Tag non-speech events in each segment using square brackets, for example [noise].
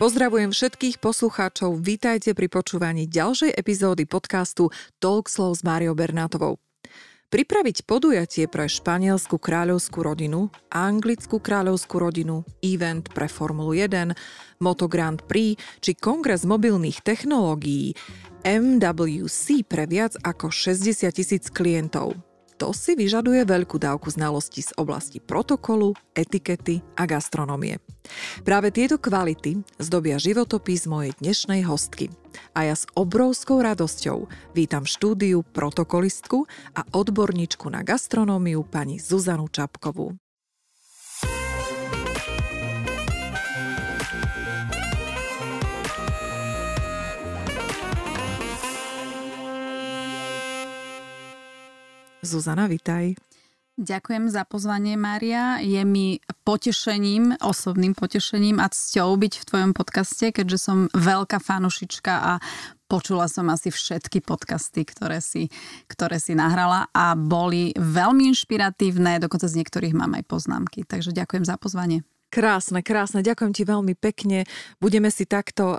Pozdravujem všetkých poslucháčov, vítajte pri počúvaní ďalšej epizódy podcastu Talk Slow s Máriou Bernátovou. Pripraviť podujatie pre španielskú kráľovskú rodinu, anglickú kráľovskú rodinu, event pre Formulu 1, Moto Grand Prix či kongres mobilných technológií MWC pre viac ako 60 tisíc klientov – to si vyžaduje veľkú dávku znalosti z oblasti protokolu, etikety a gastronomie. Práve tieto kvality zdobia životopis mojej dnešnej hostky. A ja s obrovskou radosťou vítam štúdiu protokolistku a odborníčku na gastronómiu pani Zuzanu Čapkovú. Zuzana, vitaj. Ďakujem za pozvanie, Mária. Je mi potešením, osobným potešením a cťou byť v tvojom podcaste, keďže som veľká fanušička a počula som asi všetky podcasty, ktoré si, ktoré si nahrala a boli veľmi inšpiratívne, dokonca z niektorých mám aj poznámky. Takže ďakujem za pozvanie. Krásne, krásne. Ďakujem ti veľmi pekne. Budeme si takto uh,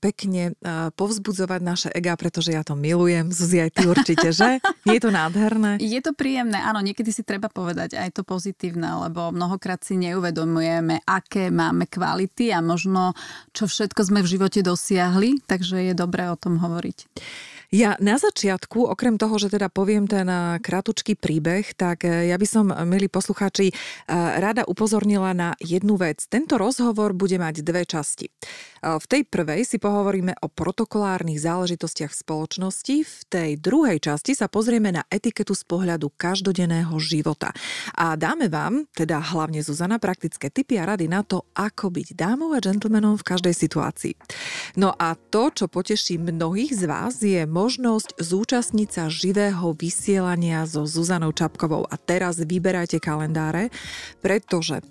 pekne uh, povzbudzovať naše ega, pretože ja to milujem. Zuzi, aj ty určite, že? Je to nádherné? Je to príjemné, áno. Niekedy si treba povedať aj to pozitívne, lebo mnohokrát si neuvedomujeme, aké máme kvality a možno čo všetko sme v živote dosiahli, takže je dobré o tom hovoriť. Ja na začiatku, okrem toho, že teda poviem ten eh, kratučký príbeh, tak eh, ja by som, milí poslucháči, eh, rada upozornila na jednu vec. Tento rozhovor bude mať dve časti. V tej prvej si pohovoríme o protokolárnych záležitostiach v spoločnosti, v tej druhej časti sa pozrieme na etiketu z pohľadu každodenného života. A dáme vám, teda hlavne Zuzana, praktické tipy a rady na to, ako byť dámou a džentlmenom v každej situácii. No a to, čo poteší mnohých z vás, je možnosť zúčastniť sa živého vysielania so Zuzanou Čapkovou. A teraz vyberajte kalendáre, pretože e,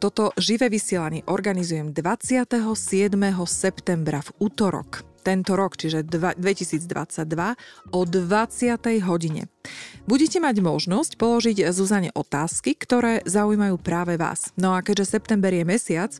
toto živé vysielanie organizujem 27. septembra v útorok tento rok, čiže 2022, o 20. hodine. Budete mať možnosť položiť Zuzane otázky, ktoré zaujímajú práve vás. No a keďže september je mesiac,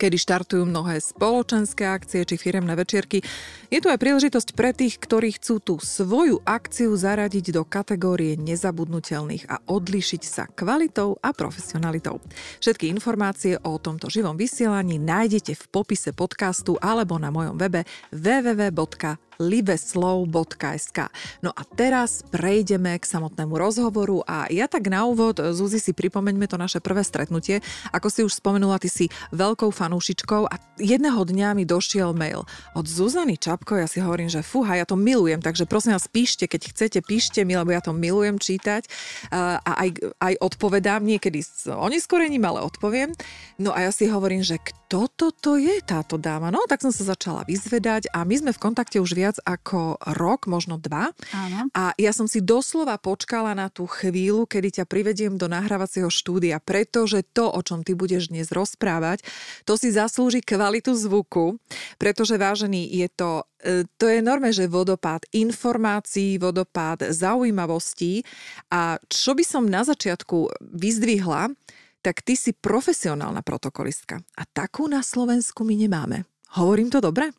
kedy štartujú mnohé spoločenské akcie či firemné večierky. Je tu aj príležitosť pre tých, ktorí chcú tú svoju akciu zaradiť do kategórie nezabudnutelných a odlišiť sa kvalitou a profesionalitou. Všetky informácie o tomto živom vysielaní nájdete v popise podcastu alebo na mojom webe www liveslow.sk. No a teraz prejdeme k samotnému rozhovoru a ja tak na úvod, Zuzi, si pripomeňme to naše prvé stretnutie. Ako si už spomenula, ty si veľkou fanúšičkou a jedného dňa mi došiel mail od Zuzany Čapko, ja si hovorím, že fúha, ja to milujem, takže prosím vás, píšte, keď chcete, píšte mi, lebo ja to milujem čítať a aj, aj odpovedám, niekedy s oneskorením, ale odpoviem. No a ja si hovorím, že kto toto je táto dáma? No tak som sa začala vyzvedať a my sme v kontakte už viac viac ako rok, možno dva. Áno. A ja som si doslova počkala na tú chvíľu, kedy ťa privediem do nahrávacieho štúdia, pretože to, o čom ty budeš dnes rozprávať, to si zaslúži kvalitu zvuku, pretože vážený je to e, to je norme, že vodopád informácií, vodopád zaujímavostí a čo by som na začiatku vyzdvihla, tak ty si profesionálna protokolistka a takú na Slovensku my nemáme. Hovorím to dobre?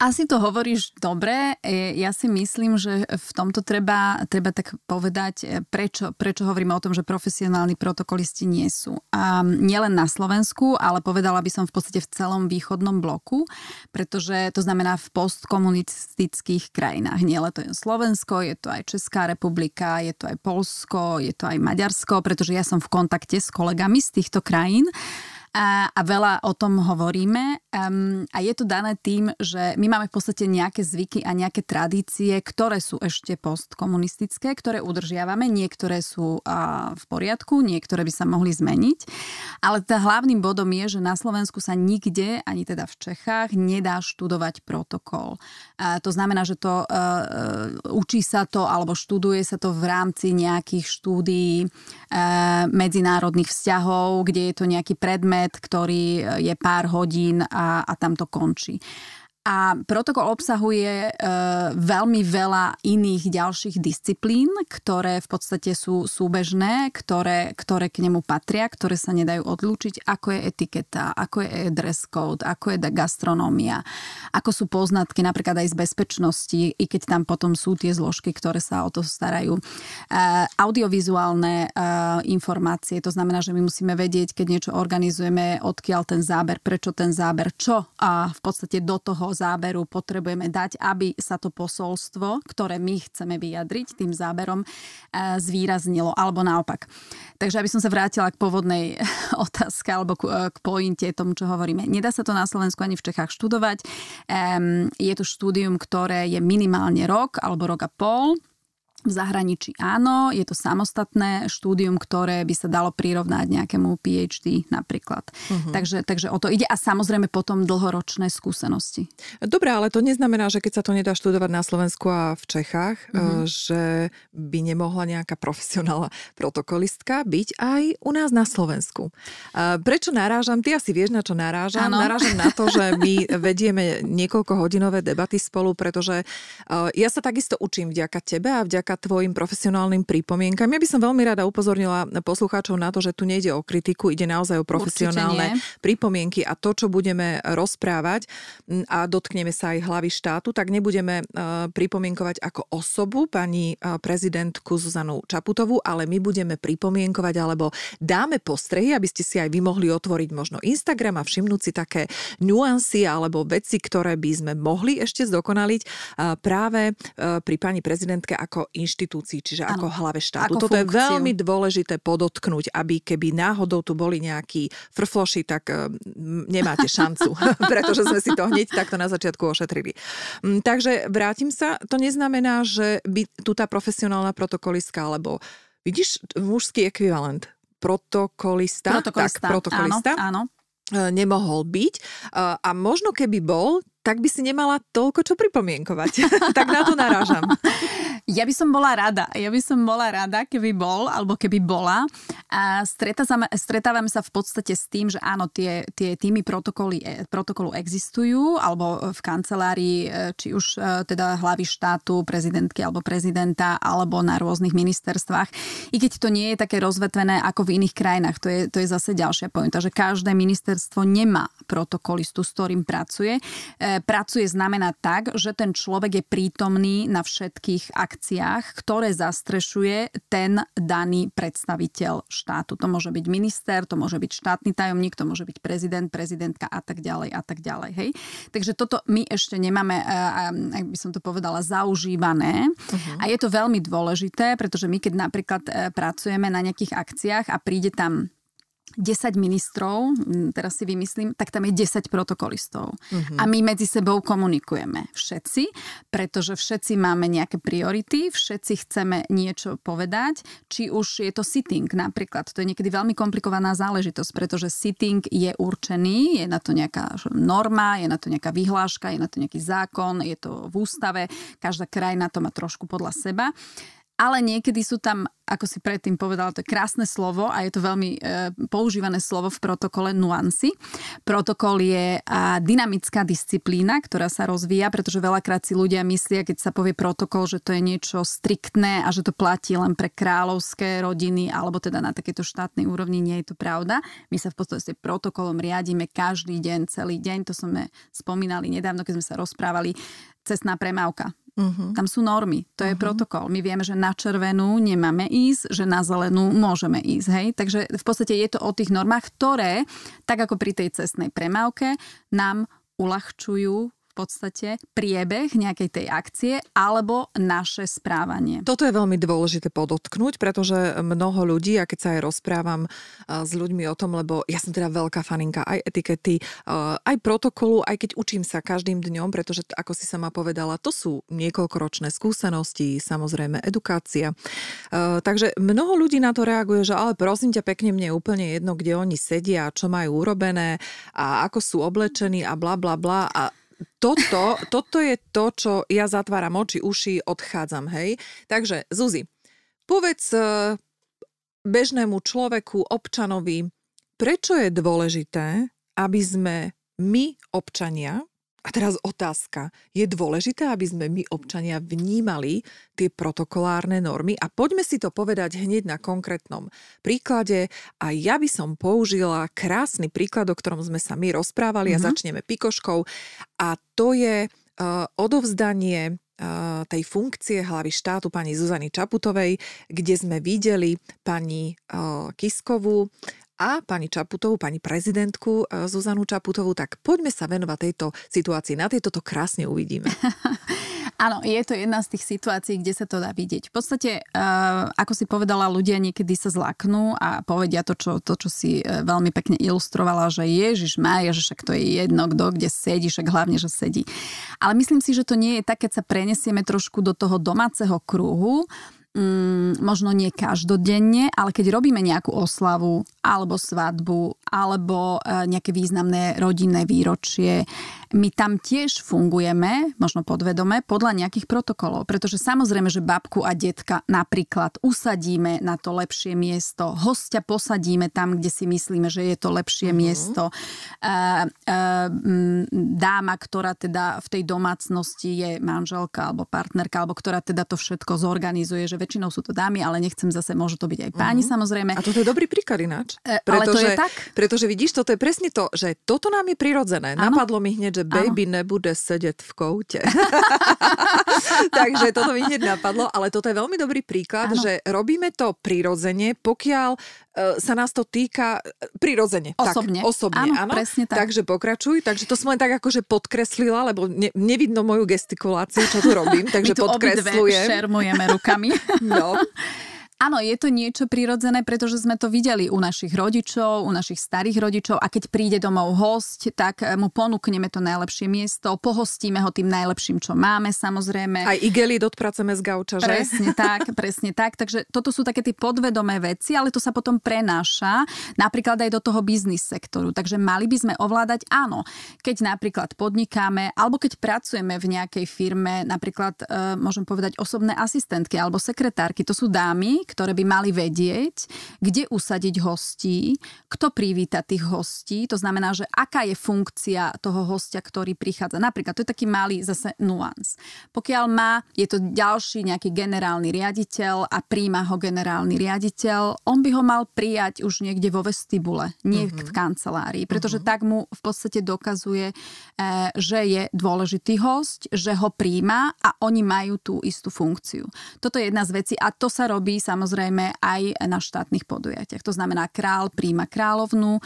Asi to hovoríš dobre. E, ja si myslím, že v tomto treba, treba tak povedať, e, prečo, prečo hovoríme o tom, že profesionálni protokolisti nie sú. A nielen na Slovensku, ale povedala by som v podstate v celom východnom bloku, pretože to znamená v postkomunistických krajinách. Nie len to je Slovensko, je to aj Česká republika, je to aj Polsko, je to aj Maďarsko, pretože ja som v kontakte s kolegami z týchto krajín a, a veľa o tom hovoríme. Um, a je to dané tým, že my máme v podstate nejaké zvyky a nejaké tradície, ktoré sú ešte postkomunistické, ktoré udržiavame. Niektoré sú uh, v poriadku, niektoré by sa mohli zmeniť. Ale teda hlavným bodom je, že na Slovensku sa nikde, ani teda v Čechách, nedá študovať protokol. Uh, to znamená, že to uh, učí sa to alebo študuje sa to v rámci nejakých štúdií uh, medzinárodných vzťahov, kde je to nejaký predmet, predmet, ktorý je pár hodín a, a tam to končí. A protokol obsahuje e, veľmi veľa iných ďalších disciplín, ktoré v podstate sú súbežné, ktoré, ktoré k nemu patria, ktoré sa nedajú odlúčiť, ako je etiketa, ako je dress code, ako je gastronómia, ako sú poznatky napríklad aj z bezpečnosti, i keď tam potom sú tie zložky, ktoré sa o to starajú. E, audiovizuálne e, informácie, to znamená, že my musíme vedieť, keď niečo organizujeme, odkiaľ ten záber, prečo ten záber, čo a v podstate do toho záberu potrebujeme dať, aby sa to posolstvo, ktoré my chceme vyjadriť tým záberom, e, zvýraznilo, alebo naopak. Takže aby som sa vrátila k pôvodnej [laughs] otázke alebo k, k pointe tomu, čo hovoríme. Nedá sa to na Slovensku ani v Čechách študovať. Je to štúdium, ktoré je minimálne rok alebo rok a pol v zahraničí áno, je to samostatné štúdium, ktoré by sa dalo prirovnať nejakému PhD napríklad. Uh-huh. Takže, takže o to ide a samozrejme potom dlhoročné skúsenosti. Dobre, ale to neznamená, že keď sa to nedá študovať na Slovensku a v Čechách, uh-huh. že by nemohla nejaká profesionálna protokolistka byť aj u nás na Slovensku. Prečo narážam? Ty asi vieš, na čo narážam. Ano. Narážam na to, že my [laughs] vedieme niekoľko hodinové debaty spolu, pretože ja sa takisto učím vďaka tebe a vďaka vďaka tvojim profesionálnym pripomienkam. Ja by som veľmi rada upozornila poslucháčov na to, že tu nejde o kritiku, ide naozaj o profesionálne pripomienky a to, čo budeme rozprávať a dotkneme sa aj hlavy štátu, tak nebudeme pripomienkovať ako osobu pani prezidentku Zuzanu Čaputovú, ale my budeme pripomienkovať alebo dáme postrehy, aby ste si aj vy mohli otvoriť možno Instagram a všimnúť si také nuancy alebo veci, ktoré by sme mohli ešte zdokonaliť práve pri pani prezidentke ako inštitúcií, čiže ano. ako hlave štátu. Ako Toto funkciu. je veľmi dôležité podotknúť, aby keby náhodou tu boli nejakí frfloši, tak uh, nemáte šancu, [laughs] pretože sme si to hneď takto na začiatku ošetrili. Um, takže vrátim sa, to neznamená, že by tu tá profesionálna protokolistka, alebo vidíš mužský ekvivalent, protokolista, protokolista. tak protokolista. Áno, áno e, nemohol byť. E, a možno keby bol, tak by si nemala toľko čo pripomienkovať. [laughs] tak na to narážam. Ja by som bola rada. Ja by som bola rada, keby bol, alebo keby bola. A stretávame sa v podstate s tým, že áno, tie, tie týmy protokoly, e, protokolu existujú, alebo v kancelárii, e, či už e, teda hlavy štátu, prezidentky alebo prezidenta, alebo na rôznych ministerstvách. I keď to nie je také rozvetvené ako v iných krajinách, to je, to je zase ďalšia pointa, že každé ministerstvo nemá protokolistu, s ktorým pracuje. Pracuje znamená tak, že ten človek je prítomný na všetkých akciách ktoré zastrešuje ten daný predstaviteľ štátu. To môže byť minister, to môže byť štátny tajomník, to môže byť prezident, prezidentka a tak ďalej a tak ďalej. Hej? Takže toto my ešte nemáme, ak by som to povedala, zaužívané. Uh-huh. A je to veľmi dôležité, pretože my keď napríklad e, pracujeme na nejakých akciách a príde tam 10 ministrov, teraz si vymyslím, tak tam je 10 protokolistov. Uh-huh. A my medzi sebou komunikujeme všetci, pretože všetci máme nejaké priority, všetci chceme niečo povedať, či už je to sitting napríklad. To je niekedy veľmi komplikovaná záležitosť, pretože sitting je určený, je na to nejaká norma, je na to nejaká vyhláška, je na to nejaký zákon, je to v ústave, každá krajina to má trošku podľa seba ale niekedy sú tam, ako si predtým povedala, to je krásne slovo a je to veľmi e, používané slovo v protokole nuancy. Protokol je a, dynamická disciplína, ktorá sa rozvíja, pretože veľakrát si ľudia myslia, keď sa povie protokol, že to je niečo striktné a že to platí len pre kráľovské rodiny alebo teda na takéto štátnej úrovni. Nie je to pravda. My sa v podstate protokolom riadíme každý deň, celý deň. To sme spomínali nedávno, keď sme sa rozprávali cestná premávka. Uh-huh. Tam sú normy, to je uh-huh. protokol. My vieme, že na červenú nemáme ísť, že na zelenú môžeme ísť. Hej? Takže v podstate je to o tých normách, ktoré, tak ako pri tej cestnej premávke, nám uľahčujú podstate priebeh nejakej tej akcie alebo naše správanie. Toto je veľmi dôležité podotknúť, pretože mnoho ľudí, a keď sa aj rozprávam s ľuďmi o tom, lebo ja som teda veľká faninka aj etikety, aj protokolu, aj keď učím sa každým dňom, pretože ako si sama povedala, to sú niekoľkoročné skúsenosti, samozrejme edukácia. Takže mnoho ľudí na to reaguje, že ale prosím ťa pekne, mne je úplne jedno, kde oni sedia, čo majú urobené a ako sú oblečení a bla bla bla. A toto, toto je to, čo ja zatváram oči, uši, odchádzam, hej. Takže, Zuzi, povedz e, bežnému človeku, občanovi, prečo je dôležité, aby sme my, občania, A teraz otázka. Je dôležité, aby sme my občania vnímali tie protokolárne normy a poďme si to povedať hneď na konkrétnom príklade. A ja by som použila krásny príklad, o ktorom sme sa my rozprávali mm-hmm. a mhm. začneme pikoškou. A to je uh, odovzdanie uh, tej funkcie hlavy štátu pani Zuzany Čaputovej, kde sme videli pani uh, Kiskovú a pani Čaputovú, pani prezidentku e, Zuzanu Čaputovú, tak poďme sa venovať tejto situácii. Na tejto to krásne uvidíme. [laughs] Áno, je to jedna z tých situácií, kde sa to dá vidieť. V podstate, uh, ako si povedala, ľudia niekedy sa zlaknú a povedia to, čo, to, čo si uh, veľmi pekne ilustrovala, že Ježiš má, že však to je jedno, kto kde sedí, však hlavne, že sedí. Ale myslím si, že to nie je tak, keď sa prenesieme trošku do toho domáceho kruhu, mm, možno nie každodenne, ale keď robíme nejakú oslavu alebo svadbu alebo e, nejaké významné rodinné výročie, my tam tiež fungujeme, možno podvedome, podľa nejakých protokolov. Pretože samozrejme, že babku a detka napríklad usadíme na to lepšie miesto, hostia posadíme tam, kde si myslíme, že je to lepšie mm-hmm. miesto. E, e, dáma, ktorá teda v tej domácnosti je manželka alebo partnerka, alebo ktorá teda to všetko zorganizuje, že väčšinou sú to dámy, ale nechcem zase, môžu to byť aj páni mm-hmm. samozrejme. A toto je dobrý príklad ináč. E, pretože, ale to je tak. Pretože vidíš, toto je presne to, že toto nám je prirodzené. Ano. Napadlo mi hneď, že baby ano. nebude sedieť v koute. [laughs] Takže toto mi hneď napadlo, ale toto je veľmi dobrý príklad, ano. že robíme to prirodzene, pokiaľ sa nás to týka e, prirodzene. Osobne. Tak, osobne, áno, áno. presne tak. Takže pokračuj. Takže to som len tak akože podkreslila, lebo ne, nevidno moju gestikuláciu, čo tu robím, [laughs] takže My tu podkreslujem. šermujeme rukami. [laughs] no. [laughs] Áno, je to niečo prirodzené, pretože sme to videli u našich rodičov, u našich starých rodičov a keď príde domov host, tak mu ponúkneme to najlepšie miesto, pohostíme ho tým najlepším, čo máme samozrejme. Aj igeli odpraceme z gauča, že? Presne tak, [laughs] presne tak. Takže toto sú také tie podvedomé veci, ale to sa potom prenáša napríklad aj do toho biznis sektoru. Takže mali by sme ovládať, áno, keď napríklad podnikáme alebo keď pracujeme v nejakej firme, napríklad e, môžem povedať osobné asistentky alebo sekretárky, to sú dámy, ktoré by mali vedieť, kde usadiť hostí, kto privíta tých hostí, to znamená, že aká je funkcia toho hostia, ktorý prichádza. Napríklad, to je taký malý zase nuans. Pokiaľ má, je to ďalší nejaký generálny riaditeľ a príjma ho generálny riaditeľ, on by ho mal prijať už niekde vo vestibule, nie mm-hmm. v kancelárii, pretože mm-hmm. tak mu v podstate dokazuje, eh, že je dôležitý host, že ho príjma a oni majú tú istú funkciu. Toto je jedna z vecí a to sa robí samozrejme samozrejme aj na štátnych podujatiach. To znamená, král príjma kráľovnú,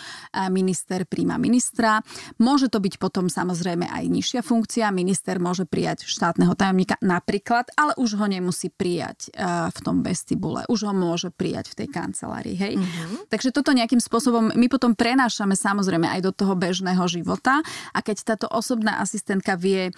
minister príjma ministra. Môže to byť potom samozrejme aj nižšia funkcia. Minister môže prijať štátneho tajomníka napríklad, ale už ho nemusí prijať v tom vestibule. Už ho môže prijať v tej kancelárii. Hej? Mm-hmm. Takže toto nejakým spôsobom my potom prenášame samozrejme aj do toho bežného života a keď táto osobná asistentka vie, e,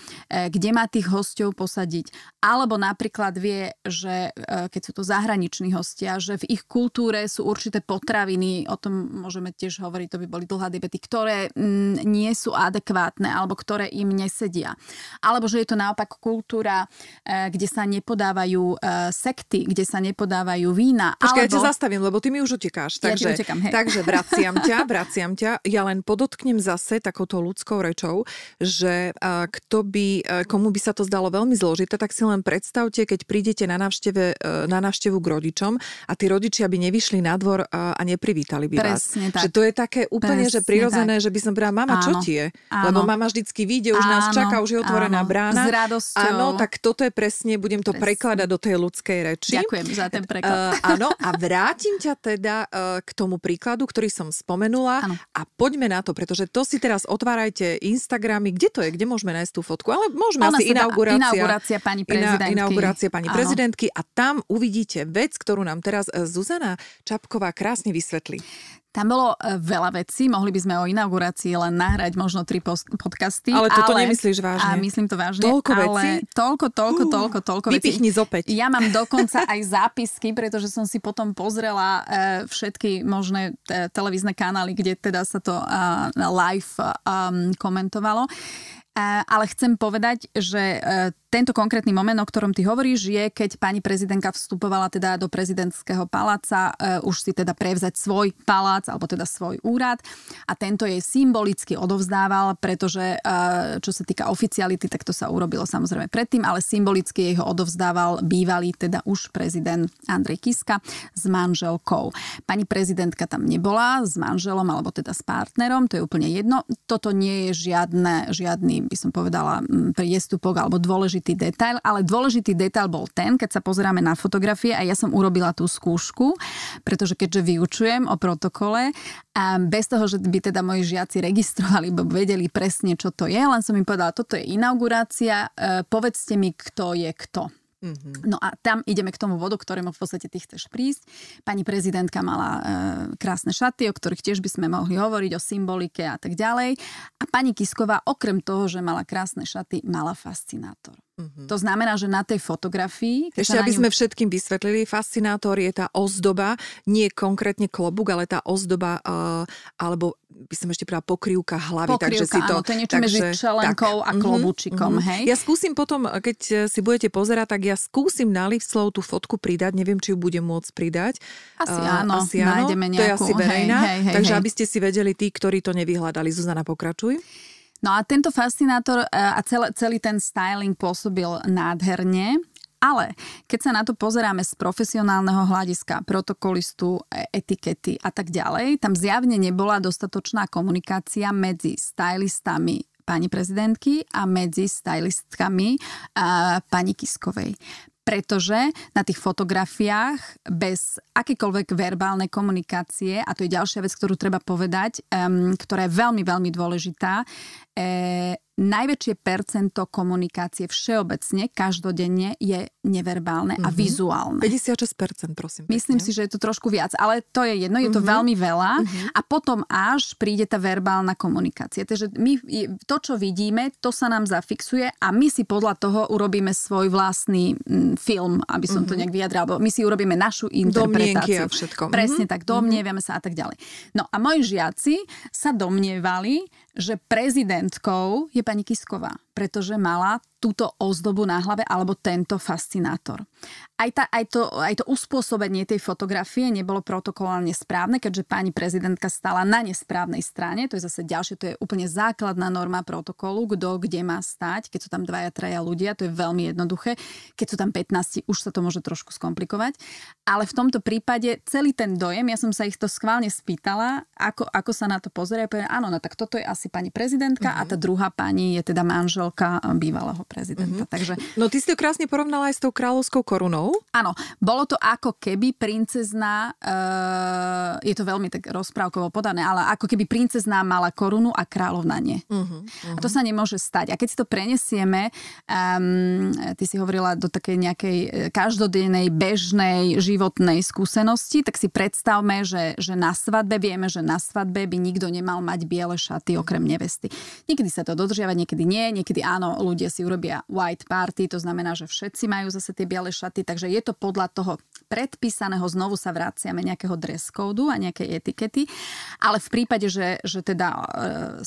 kde má tých hostov posadiť, alebo napríklad vie, že e, keď sú to zahraniční zahraniční hostia, že v ich kultúre sú určité potraviny, o tom môžeme tiež hovoriť, to by boli dlhé debety, ktoré mm, nie sú adekvátne alebo ktoré im nesedia. Alebo že je to naopak kultúra, e, kde sa nepodávajú e, sekty, kde sa nepodávajú vína. Počkaj, alebo... ja ťa zastavím, lebo ty mi už utekáš. Takže, ja utekám, hej. takže vraciam ťa, [laughs] vraciam ťa. Ja len podotknem zase takouto ľudskou rečou, že kto by, komu by sa to zdalo veľmi zložité, tak si len predstavte, keď prídete na, návšteve, e, na návštevu k rodičom, a tí rodičia by nevyšli na dvor a neprivítali by Presne vás. Tak. Že to je také úplne, Presne že prirodzené, tak. že by som povedala, mama, áno, čo ti je? Áno. Lebo mama vždycky vyjde, už áno, nás čaká, už je otvorená áno, brána. S radosťou. Áno, tak toto je presne, budem to Presne. prekladať do tej ľudskej reči. Ďakujem za ten preklad. Uh, áno, a vrátim ťa teda uh, k tomu príkladu, ktorý som spomenula áno. a poďme na to, pretože to si teraz otvárajte Instagramy, kde to je, kde môžeme nájsť tú fotku, ale môžeme Ona asi inaugurácia. Inaugurácia pani prezidentky. Inaugurácia pani prezidentky a tam uvidíte vec, ktorú nám teraz Zuzana Čapková krásne vysvetlí. Tam bolo e, veľa vecí, mohli by sme o inaugurácii len nahrať možno tri podcasty. Ale toto ale, nemyslíš vážne. A myslím to vážne. Toľko ale vecí? Toľko, toľko, uh, toľko, toľko vecí. Vypichni zopäť. Ja mám dokonca [laughs] aj zápisky, pretože som si potom pozrela e, všetky možné te, televízne kanály, kde teda sa to live komentovalo. Ale chcem povedať, že tento konkrétny moment, o ktorom ty hovoríš, je, keď pani prezidentka vstupovala teda do prezidentského paláca, uh, už si teda prevzať svoj palác, alebo teda svoj úrad a tento jej symbolicky odovzdával, pretože čo sa týka oficiality, tak to sa urobilo samozrejme predtým, ale symbolicky jej ho odovzdával bývalý teda už prezident Andrej Kiska s manželkou. Pani prezidentka tam nebola s manželom alebo teda s partnerom, to je úplne jedno. Toto nie je žiadne, žiadny, by som povedala, priestupok alebo dôležitý detail, ale dôležitý detail bol ten, keď sa pozeráme na fotografie a ja som urobila tú skúšku, pretože keďže vyučujem o protokole a bez toho, že by teda moji žiaci registrovali, bo vedeli presne, čo to je, len som im povedala, toto je inaugurácia, e, povedzte mi, kto je kto. Mm-hmm. No a tam ideme k tomu vodu, ktorému v podstate ty chceš prísť. Pani prezidentka mala e, krásne šaty, o ktorých tiež by sme mohli hovoriť, o symbolike a tak ďalej. A pani Kisková okrem toho, že mala krásne šaty, mala fascinátor. Mm-hmm. To znamená, že na tej fotografii... Ešte, aby ňu... sme všetkým vysvetlili, fascinátor je tá ozdoba, nie konkrétne klobúk, ale tá ozdoba, uh, alebo by som ešte povedala pokrývka hlavy. Pokrývka, takže si to, áno, to je niečo medzi čelenkou tak, a mhm, klobúčikom, mm-hmm. hej? Ja skúsim potom, keď si budete pozerať, tak ja skúsim na Livslov tú fotku pridať, neviem, či ju budem môcť pridať. Asi uh, áno, asi áno. nájdeme nejakú. To je asi verejná, hej, hej, hej, takže hej. aby ste si vedeli tí, ktorí to nevyhľadali. Zuzana, pokračuj. No a tento fascinátor e, a celý, celý ten styling pôsobil nádherne. Ale keď sa na to pozeráme z profesionálneho hľadiska, protokolistu, e, etikety a tak ďalej, tam zjavne nebola dostatočná komunikácia medzi stylistami pani prezidentky a medzi stylistkami a pani Kiskovej pretože na tých fotografiách bez akékoľvek verbálnej komunikácie, a to je ďalšia vec, ktorú treba povedať, um, ktorá je veľmi, veľmi dôležitá, e, najväčšie percento komunikácie všeobecne, každodenne je neverbálne mm-hmm. a mhm. vizuálne. 56%, prosím. Pekne. Myslím si, že je to trošku viac, ale to je jedno, je to mm-hmm. veľmi veľa mm-hmm. a potom až príde tá verbálna komunikácia. Takže my to, čo vidíme, to sa nám zafixuje a my si podľa toho urobíme svoj vlastný mm, film, aby som mm-hmm. to mhm. nejak vyjadral, alebo my si urobíme našu interpretáciu. a všetko. Presne mm-hmm. tak, domnievame mm-hmm. sa a tak ďalej. No a moji žiaci sa domnievali, že prezidentkou je pani Kisková pretože mala túto ozdobu na hlave alebo tento fascinátor. Aj, tá, aj, to, aj to uspôsobenie tej fotografie nebolo protokolálne správne, keďže pani prezidentka stala na nesprávnej strane. To je zase ďalšie, to je úplne základná norma protokolu, kto kde má stať, keď sú tam dvaja, traja ľudia, to je veľmi jednoduché. Keď sú tam 15, už sa to môže trošku skomplikovať. Ale v tomto prípade celý ten dojem, ja som sa ich to schválne spýtala, ako, ako sa na to pozrie. áno, no tak toto je asi pani prezidentka uh-huh. a tá druhá pani je teda manžel manželka bývalého prezidenta. Mm-hmm. Takže... No ty si to krásne porovnala aj s tou kráľovskou korunou. Áno, bolo to ako keby princezná, uh, je to veľmi tak rozprávkovo podané, ale ako keby princezná mala korunu a kráľovna nie. Mm-hmm. A to sa nemôže stať. A keď si to prenesieme, um, ty si hovorila do takej nejakej e, každodennej, bežnej, životnej skúsenosti, tak si predstavme, že, že na svadbe, vieme, že na svadbe by nikto nemal mať biele šaty okrem nevesty. Niekedy sa to dodržiava, niekedy nie, niekedy Niekedy áno, ľudia si urobia white party, to znamená, že všetci majú zase tie biele šaty, takže je to podľa toho predpísaného, znovu sa vraciame nejakého dress códu a nejakej etikety, ale v prípade, že, že teda e,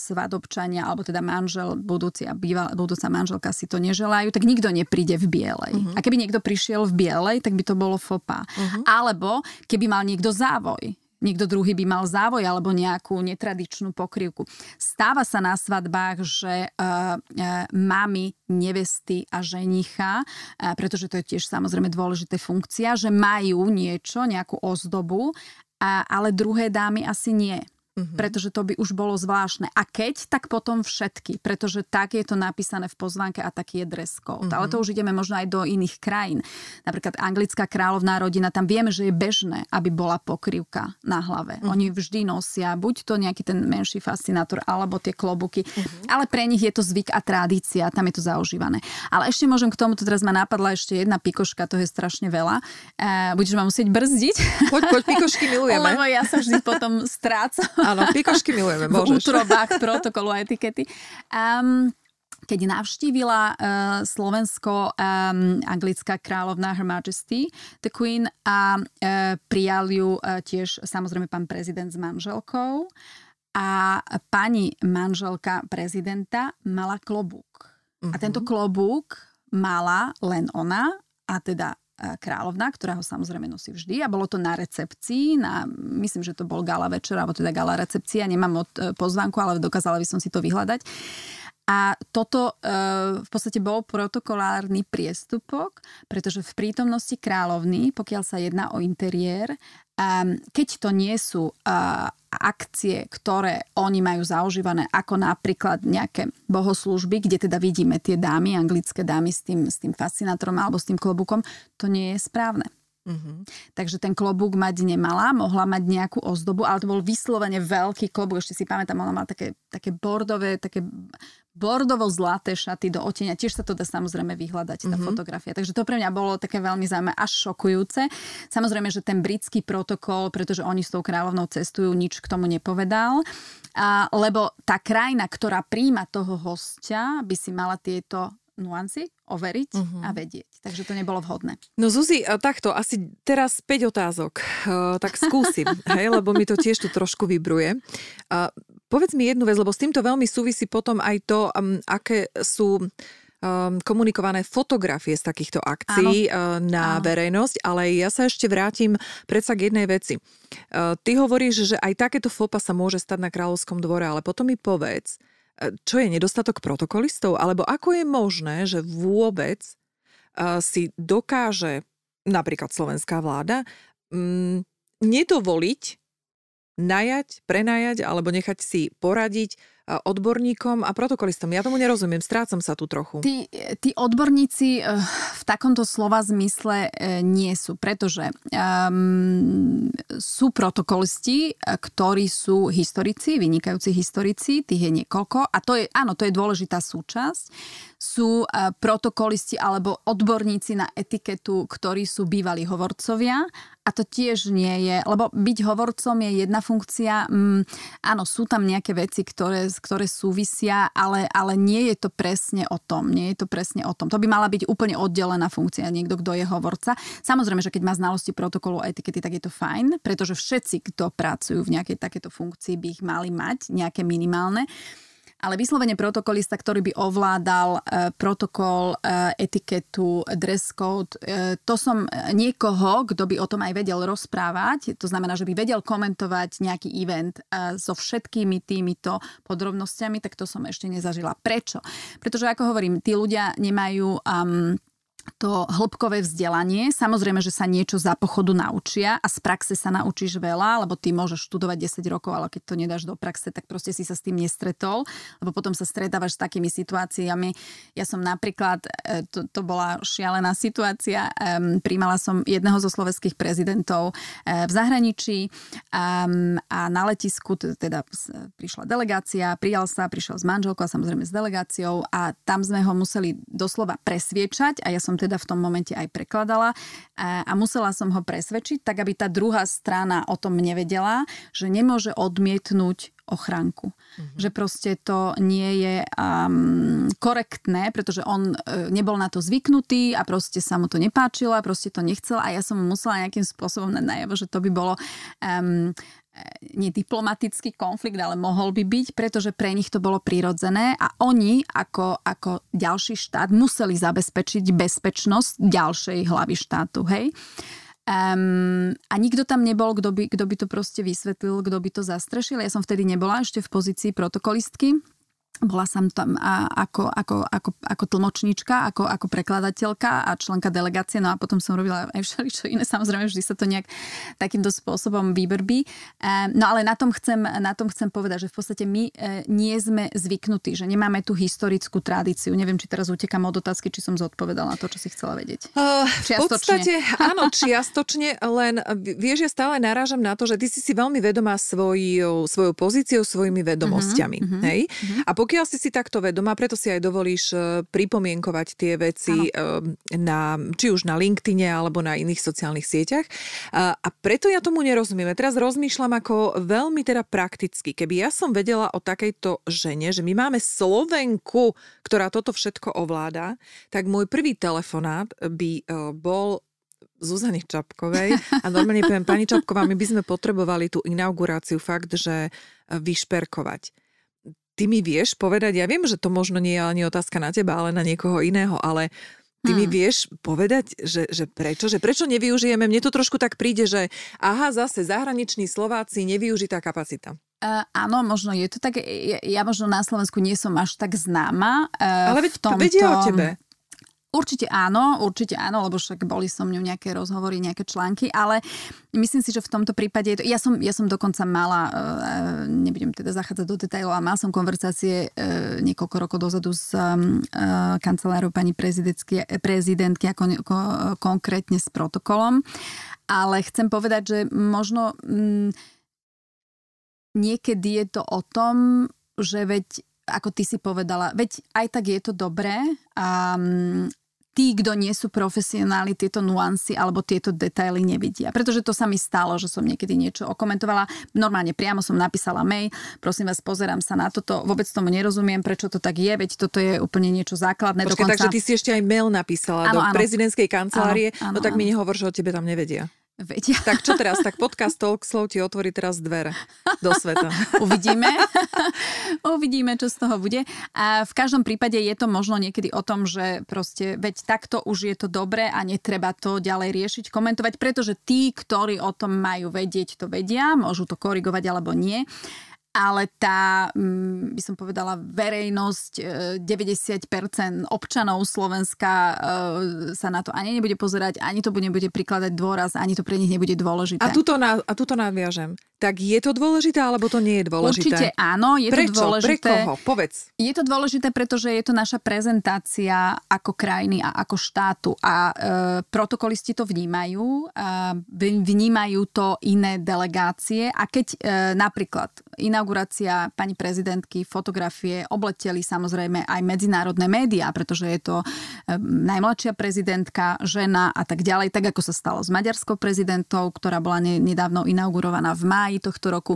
svadobčania alebo teda manžel budúci a býva, budúca manželka si to neželajú, tak nikto nepríde v bielej. Uh-huh. A keby niekto prišiel v bielej, tak by to bolo fopa. Uh-huh. Alebo keby mal niekto závoj, niekto druhý by mal závoj alebo nejakú netradičnú pokrývku. Stáva sa na svadbách, že uh, uh, mami, nevesty a ženicha, uh, pretože to je tiež samozrejme dôležité funkcia, že majú niečo, nejakú ozdobu, uh, ale druhé dámy asi nie. Mm-hmm. Pretože to by už bolo zvláštne. A keď, tak potom všetky. Pretože tak je to napísané v pozvánke a taký je dress code. Mm-hmm. Ale to už ideme možno aj do iných krajín. Napríklad anglická kráľovná rodina, tam vieme, že je bežné, aby bola pokrývka na hlave. Mm-hmm. Oni vždy nosia buď to nejaký ten menší fascinátor, alebo tie klobuky. Mm-hmm. Ale pre nich je to zvyk a tradícia, tam je to zaužívané. Ale ešte môžem k tomu, teraz ma napadla ešte jedna pikoška, to je strašne veľa. E, budeš ma musieť brzdiť. Poď, poď, pikošky milujeme. [laughs] Lebo ja sa vždy potom strácam. [laughs] Áno, pikošky milujeme, môžeš. V útrobách protokolu a etikety. Um, keď navštívila uh, Slovensko um, anglická kráľovná Her Majesty, the Queen, a uh, prijal ju uh, tiež samozrejme pán prezident s manželkou a pani manželka prezidenta mala klobúk. Uh-huh. A mhm. tento klobúk mala len ona a teda kráľovna, ktorá ho samozrejme nosí vždy a bolo to na recepcii, na, myslím, že to bol gala večer, alebo teda gala recepcia, nemám od e, pozvánku, ale dokázala by som si to vyhľadať. A toto e, v podstate bol protokolárny priestupok, pretože v prítomnosti kráľovny, pokiaľ sa jedná o interiér, keď to nie sú akcie, ktoré oni majú zaužívané, ako napríklad nejaké bohoslužby, kde teda vidíme tie dámy, anglické dámy s tým, s tým fascinátorom alebo s tým klobúkom, to nie je správne. Mm-hmm. Takže ten klobúk mať nemala, mohla mať nejakú ozdobu, ale to bol vyslovene veľký klobúk. Ešte si pamätám, ona mala také, také bordové, také bordovo-zlaté šaty do otenia. Tiež sa to dá samozrejme vyhľadať, tá mm-hmm. fotografia. Takže to pre mňa bolo také veľmi zaujímavé, až šokujúce. Samozrejme, že ten britský protokol, pretože oni s tou kráľovnou cestujú, nič k tomu nepovedal. A, lebo tá krajina, ktorá príjma toho hostia, by si mala tieto nuancy overiť uh-huh. a vedieť. Takže to nebolo vhodné. No Zuzi, takto, asi teraz 5 otázok. Uh, tak skúsim, [laughs] hej, lebo mi to tiež tu trošku vybruje. Uh, povedz mi jednu vec, lebo s týmto veľmi súvisí potom aj to, um, aké sú um, komunikované fotografie z takýchto akcií Áno. Uh, na Áno. verejnosť, ale ja sa ešte vrátim predsa k jednej veci. Uh, ty hovoríš, že aj takéto fopa sa môže stať na kráľovskom dvore, ale potom mi povedz, čo je nedostatok protokolistov? Alebo ako je možné, že vôbec si dokáže napríklad slovenská vláda mm, nedovoliť najať, prenajať alebo nechať si poradiť odborníkom a protokolistom. Ja tomu nerozumiem, strácam sa tu trochu. Tí, tí odborníci eh, v takomto slova zmysle eh, nie sú, pretože um, sú protokolisti, eh, ktorí sú historici, vynikajúci historici, tých je niekoľko a to je, áno, to je dôležitá súčasť sú protokolisti alebo odborníci na etiketu, ktorí sú bývalí hovorcovia a to tiež nie je, lebo byť hovorcom je jedna funkcia, mm, áno, sú tam nejaké veci, ktoré, ktoré súvisia, ale, ale nie je to presne o tom, nie je to presne o tom. To by mala byť úplne oddelená funkcia, niekto, kto je hovorca. Samozrejme, že keď má znalosti protokolu a etikety, tak je to fajn, pretože všetci, kto pracujú v nejakej takéto funkcii, by ich mali mať, nejaké minimálne ale vyslovene protokolista, ktorý by ovládal e, protokol, e, etiketu, dress code, e, to som niekoho, kto by o tom aj vedel rozprávať, to znamená, že by vedel komentovať nejaký event so všetkými týmito podrobnosťami, tak to som ešte nezažila. Prečo? Pretože, ako hovorím, tí ľudia nemajú um, to hĺbkové vzdelanie. Samozrejme, že sa niečo za pochodu naučia a z praxe sa naučíš veľa, lebo ty môžeš študovať 10 rokov, ale keď to nedáš do praxe, tak proste si sa s tým nestretol, lebo potom sa stretávaš s takými situáciami. Ja som napríklad, e, to, to bola šialená situácia, um, príjmala som jedného zo slovenských prezidentov uh, v zahraničí um, a na letisku teda prišla delegácia, prijal sa, prišiel s manželkou a samozrejme s delegáciou a tam sme ho museli doslova presviečať a ja som teda v tom momente aj prekladala a, a musela som ho presvedčiť, tak aby tá druhá strana o tom nevedela, že nemôže odmietnúť ochránku. Mm-hmm. Že proste to nie je um, korektné, pretože on uh, nebol na to zvyknutý a proste sa mu to nepáčilo a proste to nechcel a ja som mu musela nejakým spôsobom najavo, že to by bolo um, nie diplomatický konflikt, ale mohol by byť, pretože pre nich to bolo prirodzené a oni ako, ako ďalší štát museli zabezpečiť bezpečnosť ďalšej hlavy štátu. Hej? Um, a nikto tam nebol, kto by, by to proste vysvetlil, kto by to zastrešil. Ja som vtedy nebola ešte v pozícii protokolistky bola som tam ako, ako, ako, ako tlmočníčka, ako, ako prekladateľka a členka delegácie, no a potom som robila aj všeličo iné, samozrejme vždy sa to nejak takýmto spôsobom vybrbí. No ale na tom chcem, na tom chcem povedať, že v podstate my e, nie sme zvyknutí, že nemáme tú historickú tradíciu. Neviem, či teraz utekam od otázky, či som zodpovedala na to, čo si chcela vedieť. Uh, v podstate [laughs] áno, čiastočne, len vieš, ja stále narážam na to, že ty si si veľmi vedomá svojou, svojou pozíciou, svojimi vedomosťami. Uh-huh, hej? Uh-huh. A pokiaľ si si takto vedomá, preto si aj dovolíš e, pripomienkovať tie veci ano. E, na, či už na LinkedIne alebo na iných sociálnych sieťach. A, a preto ja tomu nerozumiem. Ja teraz rozmýšľam ako veľmi teda prakticky. Keby ja som vedela o takejto žene, že my máme Slovenku, ktorá toto všetko ovláda, tak môj prvý telefonát by e, bol Zuzany Čapkovej a normálne poviem, pani Čapková, my by sme potrebovali tú inauguráciu fakt, že vyšperkovať ty mi vieš povedať, ja viem, že to možno nie je ani otázka na teba, ale na niekoho iného, ale Ty hmm. mi vieš povedať, že, že prečo? Že prečo nevyužijeme? Mne to trošku tak príde, že aha, zase zahraniční Slováci, nevyužitá kapacita. Uh, áno, možno je to tak. Ja, ja možno na Slovensku nie som až tak známa. Uh, Ale veď v tomto... vedia o tebe. Určite áno, určite áno, lebo však boli so mňou nejaké rozhovory, nejaké články, ale myslím si, že v tomto prípade, to, ja, som, ja som dokonca mala, uh, nebudem teda zachádzať do detailov, a mal som konverzácie uh, niekoľko rokov dozadu s um, kancelárou pani prezidentky a kon, ko, konkrétne s protokolom, ale chcem povedať, že možno um, niekedy je to o tom, že veď ako ty si povedala, veď aj tak je to dobré a tí, kto nie sú profesionáli, tieto nuancy alebo tieto detaily nevidia. Pretože to sa mi stalo, že som niekedy niečo okomentovala. Normálne priamo som napísala mail, prosím vás, pozerám sa na toto, vôbec tomu nerozumiem, prečo to tak je, veď toto je úplne niečo základné. Počkej, dokonca... takže ty si ešte aj mail napísala áno, do áno. prezidentskej kancelárie, áno, áno, no tak áno. mi nehovor, že o tebe tam nevedia. Vedia. Tak čo teraz? Tak podcast Talkslov ti otvorí teraz dvere do sveta. [laughs] Uvidíme. Uvidíme, čo z toho bude. A v každom prípade je to možno niekedy o tom, že proste, veď takto už je to dobré a netreba to ďalej riešiť, komentovať, pretože tí, ktorí o tom majú vedieť, to vedia, môžu to korigovať alebo nie ale tá, mm, by som povedala, verejnosť, 90% e, občanov Slovenska e, sa na to ani nebude pozerať, ani to nebude prikladať dôraz, ani to pre nich nebude dôležité. A tuto, na, a tuto nadviažem. Tak je to dôležité, alebo to nie je dôležité? Určite áno, je Prečo? to dôležité. Pre koho? Povedz. Je to dôležité, pretože je to naša prezentácia ako krajiny a ako štátu a e, protokolisti to vnímajú, e, vnímajú to iné delegácie a keď e, napríklad inaugurácia pani prezidentky, fotografie obleteli samozrejme aj medzinárodné médiá, pretože je to e, najmladšia prezidentka, žena a tak ďalej, tak ako sa stalo s maďarskou prezidentou, ktorá bola nedávno inaugurovaná v máji tohto roku.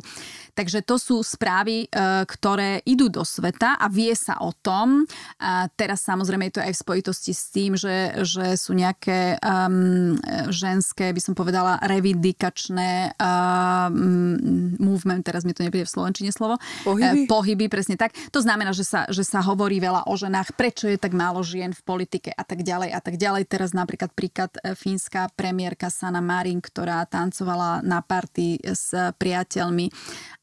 Takže to sú správy, e, ktoré idú do sveta a vie sa o tom. A teraz samozrejme je to aj v spojitosti s tým, že, že sú nejaké um, ženské, by som povedala, revindikačné um, movement, teraz mi to nepríde v slovenčine slovo. Pohyby? E, pohyby, presne tak. To znamená, že sa, že sa hovorí veľa o ženách, prečo je tak málo žien v politike a tak ďalej a tak ďalej. Teraz napríklad príklad e, fínska premiérka Sana Marin, ktorá tancovala na party s priateľmi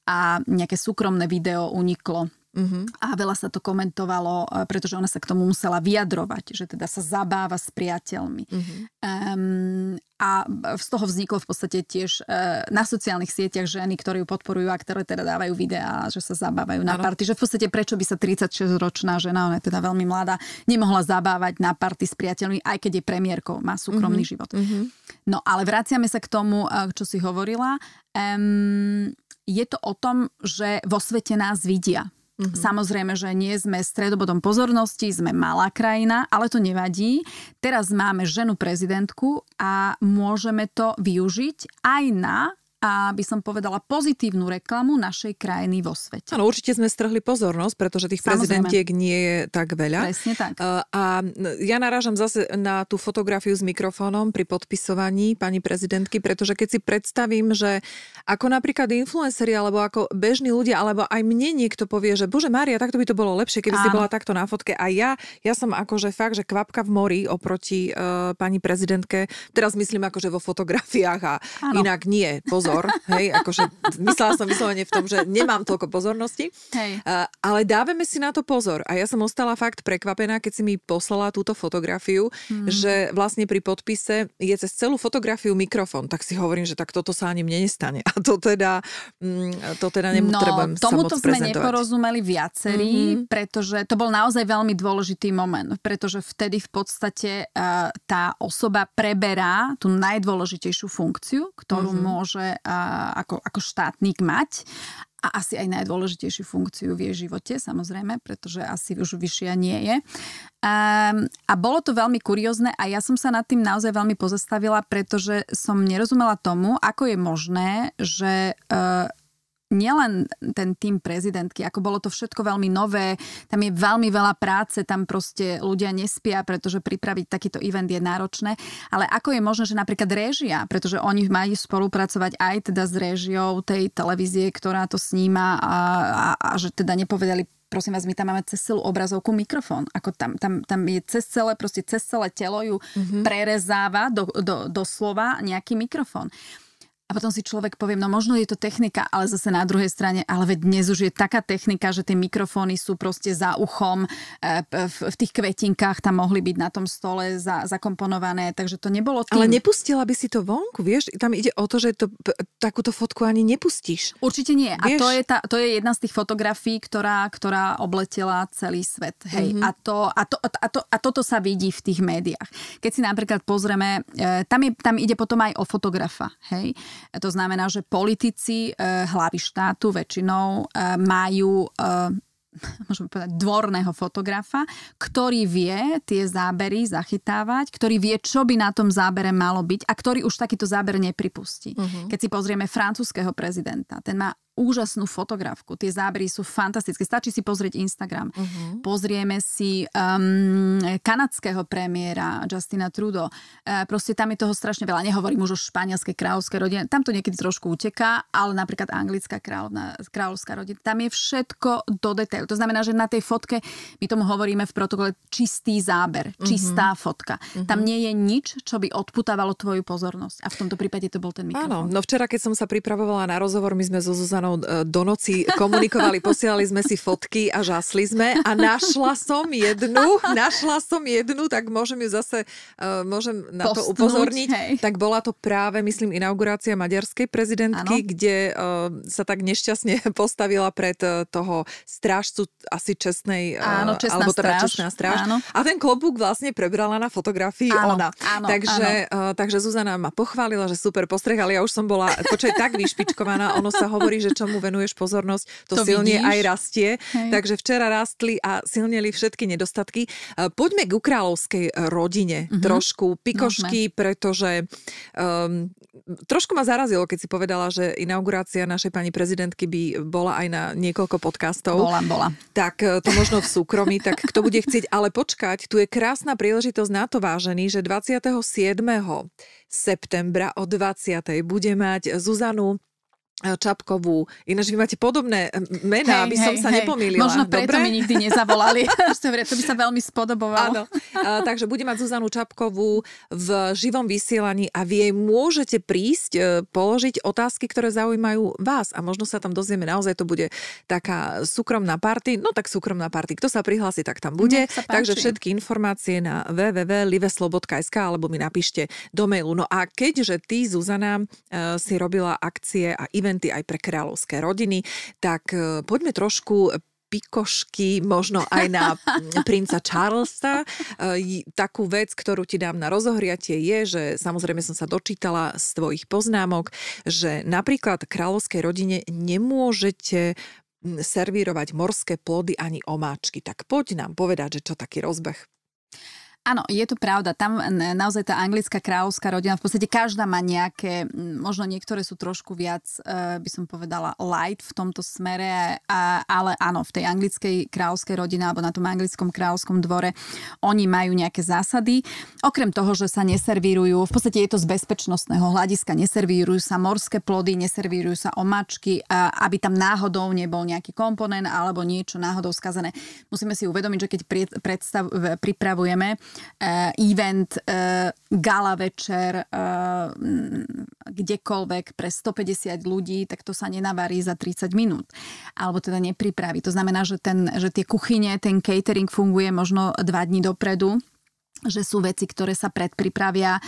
a nejaké súkromné video uniklo Uh-huh. A veľa sa to komentovalo, e, pretože ona sa k tomu musela vyjadrovať, že teda sa zabáva s priateľmi. Uh-huh. Um, a z toho vzniklo v podstate tiež uh, na sociálnych sieťach ženy, ktoré ju podporujú a ktoré teda dávajú videá, že sa zabávajú na party. Že v podstate prečo by sa 36-ročná žena, ona je teda veľmi mladá, nemohla zabávať na party s priateľmi, aj keď je premiérkou, má súkromný uh-huh. život. Uh-huh. No ale vraciame sa k tomu, čo si hovorila. Um, je to o tom, že vo svete nás vidia. Mm-hmm. Samozrejme, že nie sme stredobodom pozornosti, sme malá krajina, ale to nevadí. Teraz máme ženu prezidentku a môžeme to využiť aj na a by som povedala pozitívnu reklamu našej krajiny vo svete. Áno, určite sme strhli pozornosť, pretože tých Samozrejme. prezidentiek nie je tak veľa. Presne tak. A ja narážam zase na tú fotografiu s mikrofónom pri podpisovaní pani prezidentky, pretože keď si predstavím, že ako napríklad influenceri alebo ako bežní ľudia, alebo aj mne niekto povie, že bože Mária, takto by to bolo lepšie, keby Áno. si bola takto na fotke. A ja, ja som akože fakt, že kvapka v mori oproti uh, pani prezidentke. Teraz myslím akože vo fotografiách a Áno. inak nie. Pozor pozor, hej, akože myslela som vyslovene v tom, že nemám toľko pozornosti, hej. Uh, ale dávame si na to pozor. A ja som ostala fakt prekvapená, keď si mi poslala túto fotografiu, hmm. že vlastne pri podpise je cez celú fotografiu mikrofón. Tak si hovorím, že tak toto sa ani mne nestane. A to teda, mm, to teda nepotrebujem no, tomuto sme neporozumeli viacerí, mm-hmm. pretože to bol naozaj veľmi dôležitý moment, pretože vtedy v podstate uh, tá osoba preberá tú najdôležitejšiu funkciu, ktorú mm-hmm. môže ako, ako štátnik mať a asi aj najdôležitejšiu funkciu v jej živote, samozrejme, pretože asi už vyššia nie je. Um, a bolo to veľmi kuriózne a ja som sa nad tým naozaj veľmi pozastavila, pretože som nerozumela tomu, ako je možné, že uh, nielen ten tým prezidentky, ako bolo to všetko veľmi nové, tam je veľmi veľa práce, tam proste ľudia nespia, pretože pripraviť takýto event je náročné, ale ako je možné, že napríklad réžia, pretože oni majú spolupracovať aj teda s réžiou tej televízie, ktorá to sníma a, a, a že teda nepovedali prosím vás, my tam máme cez celú obrazovku mikrofón. Ako tam, tam, tam je cez celé, proste cez celé telo ju mm-hmm. prerezáva do, do, do slova nejaký mikrofón. A potom si človek povie, no možno je to technika, ale zase na druhej strane, ale veď dnes už je taká technika, že tie mikrofóny sú proste za uchom, e, v, tých kvetinkách tam mohli byť na tom stole za, zakomponované, takže to nebolo tým. Ale nepustila by si to vonku, vieš? Tam ide o to, že to, takúto fotku ani nepustíš. Určite nie. Vieš? A to je, tá, to je jedna z tých fotografií, ktorá, ktorá obletela celý svet. Hej. Mm-hmm. A, to, a, to, a, to, a toto sa vidí v tých médiách. Keď si napríklad pozrieme, e, tam, je, tam ide potom aj o fotografa. Hej to znamená, že politici, eh, hlavy štátu väčšinou eh, majú eh, [laughs] môžeme povedať, dvorného fotografa, ktorý vie tie zábery zachytávať, ktorý vie, čo by na tom zábere malo byť a ktorý už takýto záber nepripustí. Uh-huh. Keď si pozrieme francúzského prezidenta, ten má úžasnú fotografku. Tie zábery sú fantastické. Stačí si pozrieť Instagram. Uh-huh. Pozrieme si um, kanadského premiéra Justina Trudeau. Uh, proste tam je toho strašne veľa. Nehovorím už o španielskej kráľovskej rodine. Tam to niekedy trošku uteká, ale napríklad anglická kráľovná, kráľovská rodina. Tam je všetko do detailu. To znamená, že na tej fotke, my tomu hovoríme v protokole čistý záber, uh-huh. čistá fotka. Uh-huh. Tam nie je nič, čo by odputávalo tvoju pozornosť. A v tomto prípade to bol ten mikrofón. Áno, no včera, keď som sa pripravovala na rozhovor, my sme so Zuzanou Zuzanou e, do noci komunikovali, [laughs] posielali sme si fotky a žasli sme a našla som jednu, [laughs] našla som jednu, tak môžem ju zase, uh, môžem na Postnúť, to upozorniť. Hej. Tak bola to práve, myslím, inaugurácia maďarskej prezidentky, ano. kde uh, sa tak nešťastne [laughs] postavila pred toho strážcu asi čestnej, Áno, čestná alebo teda stráž. čestná stráž. Áno. A ten klobúk vlastne prebrala na fotografii áno, ona. Áno, takže, áno. Takže Zuzana ma pochválila, že super postreh, ale ja už som bola počať tak vyšpičkovaná. Ono sa hovorí, že čomu venuješ pozornosť, to, to silne vidíš. aj rastie. Hej. Takže včera rastli a silnili všetky nedostatky. E, poďme k kráľovskej rodine uh-huh. trošku. Pikošky, Môžeme. pretože um, trošku ma zarazilo, keď si povedala, že inaugurácia našej pani prezidentky by bola aj na niekoľko podcastov. Bola, bola. Tak e, to možno v súkromí, tak kto bude chcieť. Ale počkať, tu je krásna príležitosť na to vážený, že 27 septembra o 20. bude mať Zuzanu Čapkovú. Ináč vy máte podobné mená, hej, aby som hej, sa hej. nepomýlila. Možno preto Dobre? mi nikdy nezavolali. [laughs] to by sa veľmi spodobovalo. Áno. A, takže bude mať Zuzanu Čapkovú v živom vysielaní a vy jej môžete prísť, e, položiť otázky, ktoré zaujímajú vás a možno sa tam dozvieme. Naozaj to bude taká súkromná party. No tak súkromná party. Kto sa prihlási, tak tam bude. Takže všetky informácie na www.liveslobodka.sk alebo mi napíšte do mailu. No a keďže ty, Zuzana, e, si robila akcie a event eventy aj pre kráľovské rodiny, tak e, poďme trošku pikošky, možno aj na [laughs] princa Charlesa. E, takú vec, ktorú ti dám na rozohriatie je, že samozrejme som sa dočítala z tvojich poznámok, že napríklad kráľovskej rodine nemôžete servírovať morské plody ani omáčky. Tak poď nám povedať, že čo taký rozbeh. Áno, je to pravda. Tam naozaj tá anglická kráľovská rodina, v podstate každá má nejaké, možno niektoré sú trošku viac, e, by som povedala, light v tomto smere, ale áno, v tej anglickej kráľovskej rodine alebo na tom anglickom kráľovskom dvore oni majú nejaké zásady. Okrem toho, že sa neservírujú, v podstate je to z bezpečnostného hľadiska, neservírujú sa morské plody, neservírujú sa omačky, aby tam náhodou nebol nejaký komponent alebo niečo náhodou skazené. Musíme si uvedomiť, že keď predstav, pripravujeme event, uh, gala večer, uh, kdekoľvek pre 150 ľudí, tak to sa nenavarí za 30 minút. Alebo teda nepripraví. To znamená, že, ten, že tie kuchyne, ten catering funguje možno dva dní dopredu že sú veci, ktoré sa predpripravia, e,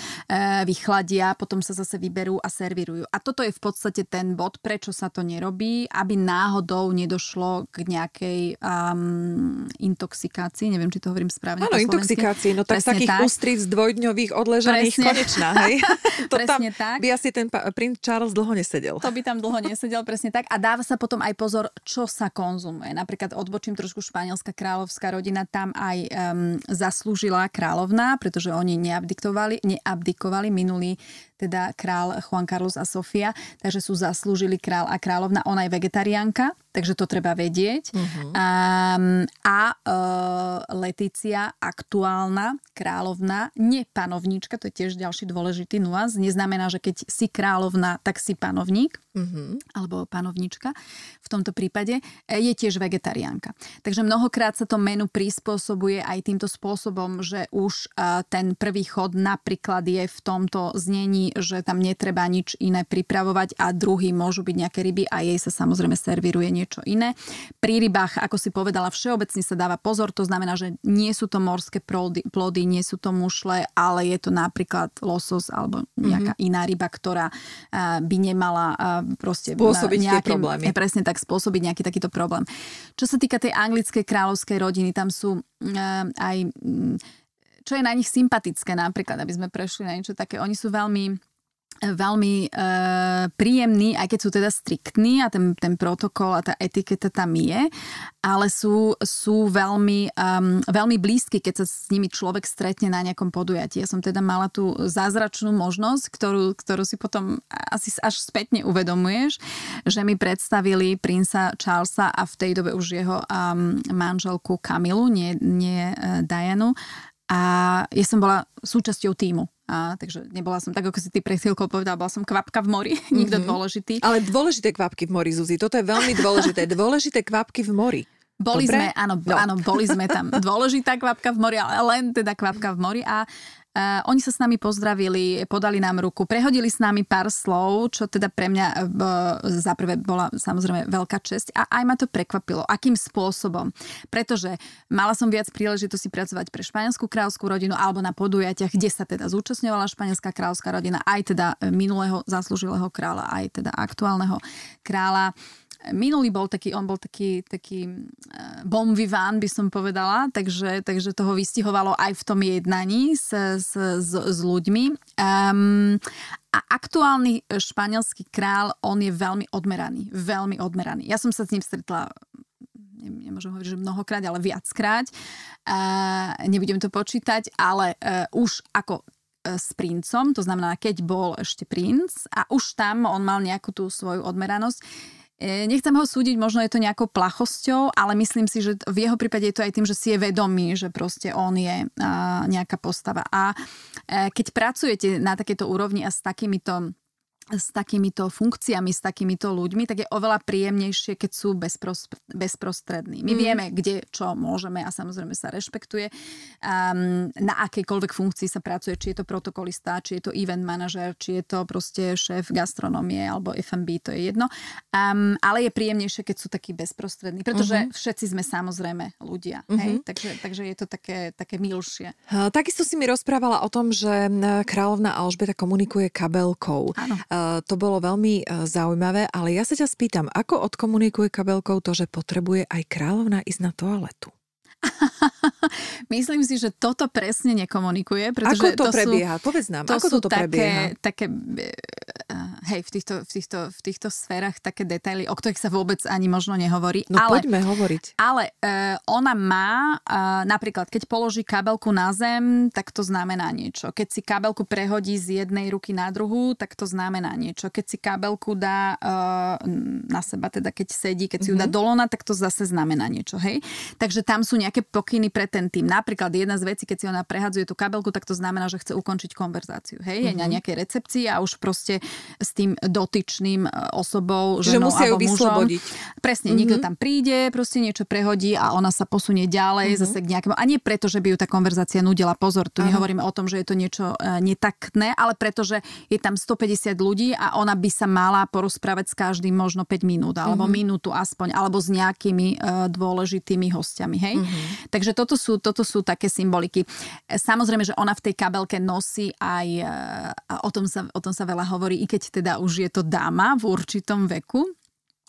vychladia, potom sa zase vyberú a servírujú. A toto je v podstate ten bod, prečo sa to nerobí, aby náhodou nedošlo k nejakej um, intoxikácii. Neviem, či to hovorím správne. Áno, intoxikácii. No tak z takých tak. ústric dvojdňových odležaných presne. konečná, hej? [laughs] to presne tam tak. by asi ten princ Charles dlho nesedel. To by tam dlho nesedel, presne tak. A dáva sa potom aj pozor, čo sa konzumuje. Napríklad odbočím trošku španielská kráľovská rodina, tam aj um, zaslúžila kráľov kráľovná, pretože oni neabdikovali, neabdikovali minulý teda král Juan Carlos a Sofia, takže sú zaslúžili král a kráľovna. Ona je vegetariánka, takže to treba vedieť. Uh-huh. Um, a uh, Letícia, aktuálna kráľovna, nie panovníčka, to je tiež ďalší dôležitý nuans. Neznamená, že keď si kráľovna, tak si panovník, uh-huh. alebo panovníčka v tomto prípade, e, je tiež vegetariánka. Takže mnohokrát sa to menu prispôsobuje aj týmto spôsobom, že už uh, ten prvý chod napríklad je v tomto znení, že tam netreba nič iné pripravovať a druhý môžu byť nejaké ryby a jej sa samozrejme servíruje niečo iné. Pri rybách, ako si povedala, všeobecne sa dáva pozor, to znamená, že nie sú to morské plody, plody nie sú to mušle, ale je to napríklad losos alebo nejaká mm-hmm. iná ryba, ktorá by nemala proste spôsobiť nejaké problémy. Presne tak, spôsobiť nejaký takýto problém. Čo sa týka tej anglickej kráľovskej rodiny, tam sú aj čo je na nich sympatické napríklad, aby sme prešli na niečo také. Oni sú veľmi veľmi e, príjemný, aj keď sú teda striktní a ten, ten protokol a tá etiketa tam je, ale sú, sú veľmi, um, veľmi blízky, keď sa s nimi človek stretne na nejakom podujatí. Ja som teda mala tú zázračnú možnosť, ktorú, ktorú si potom asi až spätne uvedomuješ, že mi predstavili princa Charlesa a v tej dobe už jeho um, manželku Kamilu, nie, nie uh, Dianu. A ja som bola súčasťou týmu. A, takže nebola som, tak ako si ty pre chvíľkou povedala, bola som kvapka v mori, mm-hmm. [laughs] nikto dôležitý. Ale dôležité kvapky v mori, Zuzi, toto je veľmi dôležité. Dôležité kvapky v mori. Boli Dobre? sme, áno, no. áno, boli sme tam. [laughs] Dôležitá kvapka v mori, ale len teda kvapka v mori. A Uh, oni sa s nami pozdravili, podali nám ruku, prehodili s nami pár slov, čo teda pre mňa uh, za bola samozrejme veľká česť a aj ma to prekvapilo. Akým spôsobom? Pretože mala som viac príležitosti pracovať pre španielskú kráľovskú rodinu alebo na podujatiach, kde sa teda zúčastňovala španielská kráľovská rodina, aj teda minulého zaslúžilého kráľa, aj teda aktuálneho kráľa. Minulý bol taký, on bol taký, taký eh, bon vivant, by som povedala, takže, takže toho vystihovalo aj v tom jednaní s, s, s, s ľuďmi. Um, a aktuálny španielský král, on je veľmi odmeraný. Veľmi odmeraný. Ja som sa s ním stretla nemôžem hovoriť, že mnohokrát, ale viackrát. Uh, nebudem to počítať, ale uh, už ako s princom, to znamená, keď bol ešte princ a už tam on mal nejakú tú svoju odmeranosť, nechcem ho súdiť, možno je to nejakou plachosťou, ale myslím si, že v jeho prípade je to aj tým, že si je vedomý, že proste on je nejaká postava. A e, keď pracujete na takéto úrovni a s takýmito s takýmito funkciami, s takýmito ľuďmi, tak je oveľa príjemnejšie, keď sú bezpros- bezprostrední. My mm. vieme, kde čo môžeme a samozrejme sa rešpektuje. Um, na akejkoľvek funkcii sa pracuje, či je to protokolista, či je to event manažer, či je to proste šéf gastronomie alebo FMB, to je jedno. Um, ale je príjemnejšie, keď sú takí bezprostrední, pretože uh-huh. všetci sme samozrejme ľudia. Uh-huh. Hej? Takže, takže je to také, také milšie. Takisto si mi rozprávala o tom, že kráľovna Alžbeta komunikuje kabelkou. Áno. Eh, to bolo veľmi eh, zaujímavé, ale ja sa ťa spýtam, ako odkomunikuje kabelkou to, že potrebuje aj kráľovna ísť na toaletu? [laughs] Myslím si, že toto presne nekomunikuje. Pretože ako to, to prebieha? Sú, Povedz nám, to ako toto také, prebieha? Také, uh, hej, v týchto, v, týchto, v týchto sférach také detaily, o ktorých sa vôbec ani možno nehovorí. No ale, poďme hovoriť. Ale uh, ona má, uh, napríklad, keď položí kabelku na zem, tak to znamená niečo. Keď si kabelku prehodí z jednej ruky na druhú, tak to znamená niečo. Keď si kabelku dá uh, na seba, teda keď sedí, keď si mm-hmm. ju dá mhm. dolona, tak to zase znamená niečo. Hej? Takže tam sú nejaké pokyny pre ten tým. Napríklad jedna z vecí, keď si ona prehadzuje tú kabelku, tak to znamená, že chce ukončiť konverzáciu. Hej, mm-hmm. je na mhm. nejakej recepcii a už proste s tým dotyčným e, osobou, že musia ju vyslobodiť. Presne, mm-hmm. niekto tam príde, proste niečo prehodí a ona sa posunie ďalej mm-hmm. zase k nejakému. A nie preto, že by ju tá konverzácia nudila. Pozor, tu Aha. nehovoríme o tom, že je to niečo uh, netaktné, ale preto, že je tam 150 ľudí a ona by sa mala porozprávať s každým možno 5 minút alebo mm-hmm. minútu aspoň, alebo s nejakými uh, dôležitými hostiami. Hej? Mm-hmm. Takže toto sú, toto sú také symboliky. Samozrejme, že ona v tej kabelke nosí aj, a o tom sa, o tom sa veľa hovorí, i keď teda už je to dáma v určitom veku,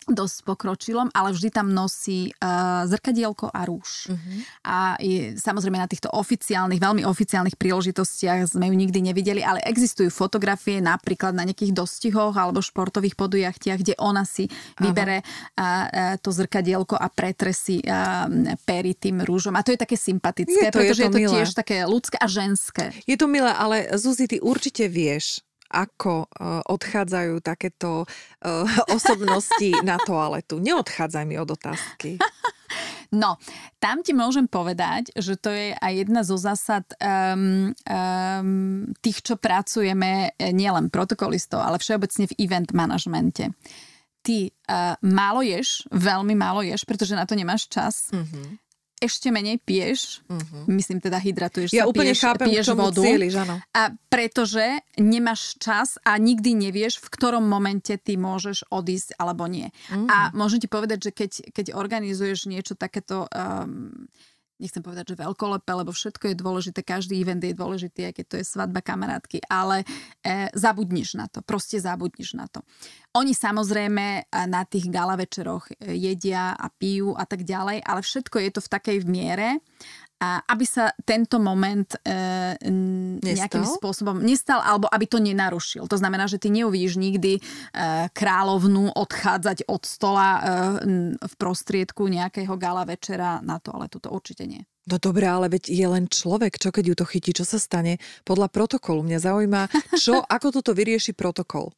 dosť pokročilom, ale vždy tam nosí uh, zrkadielko a rúž. Uh-huh. A je, samozrejme na týchto oficiálnych, veľmi oficiálnych príležitostiach sme ju nikdy nevideli, ale existujú fotografie napríklad na nejakých dostihoch alebo športových podujachtiach, kde ona si vybere uh, uh, to zrkadielko a pretresí uh, pery tým rúžom. A to je také sympatické, je to, pretože je to, je to tiež také ľudské a ženské. Je to milé, ale Zuzi, ty určite vieš, ako odchádzajú takéto [laughs] osobnosti na toaletu. Neodchádzaj mi od otázky. [laughs] No, tam ti môžem povedať, že to je aj jedna zo zásad um, um, tých, čo pracujeme eh, nielen protokolistov, ale všeobecne v event manažmente. Ty uh, málo ješ, veľmi málo ješ, pretože na to nemáš čas. Mm-hmm ešte menej piješ, uh-huh. myslím teda hydratuješ ja sa, úplne piješ, chápem, piješ vodu. Cíliš, áno. A pretože nemáš čas a nikdy nevieš, v ktorom momente ty môžeš odísť alebo nie. Uh-huh. A môžem ti povedať, že keď, keď organizuješ niečo takéto... Um, nechcem povedať, že veľkolepé, lebo všetko je dôležité, každý event je dôležitý, aj keď to je svadba kamarátky, ale e, zabudniš na to, proste zabudniš na to. Oni samozrejme e, na tých gala večeroch e, jedia a pijú a tak ďalej, ale všetko je to v takej miere aby sa tento moment e, nejakým spôsobom nestal, alebo aby to nenarušil. To znamená, že ty neuvidíš nikdy e, kráľovnú odchádzať od stola e, v prostriedku nejakého gala večera na to, ale toto určite nie. No dobré, ale veď je len človek, čo keď ju to chytí, čo sa stane podľa protokolu. Mňa zaujíma, čo, ako toto vyrieši protokol.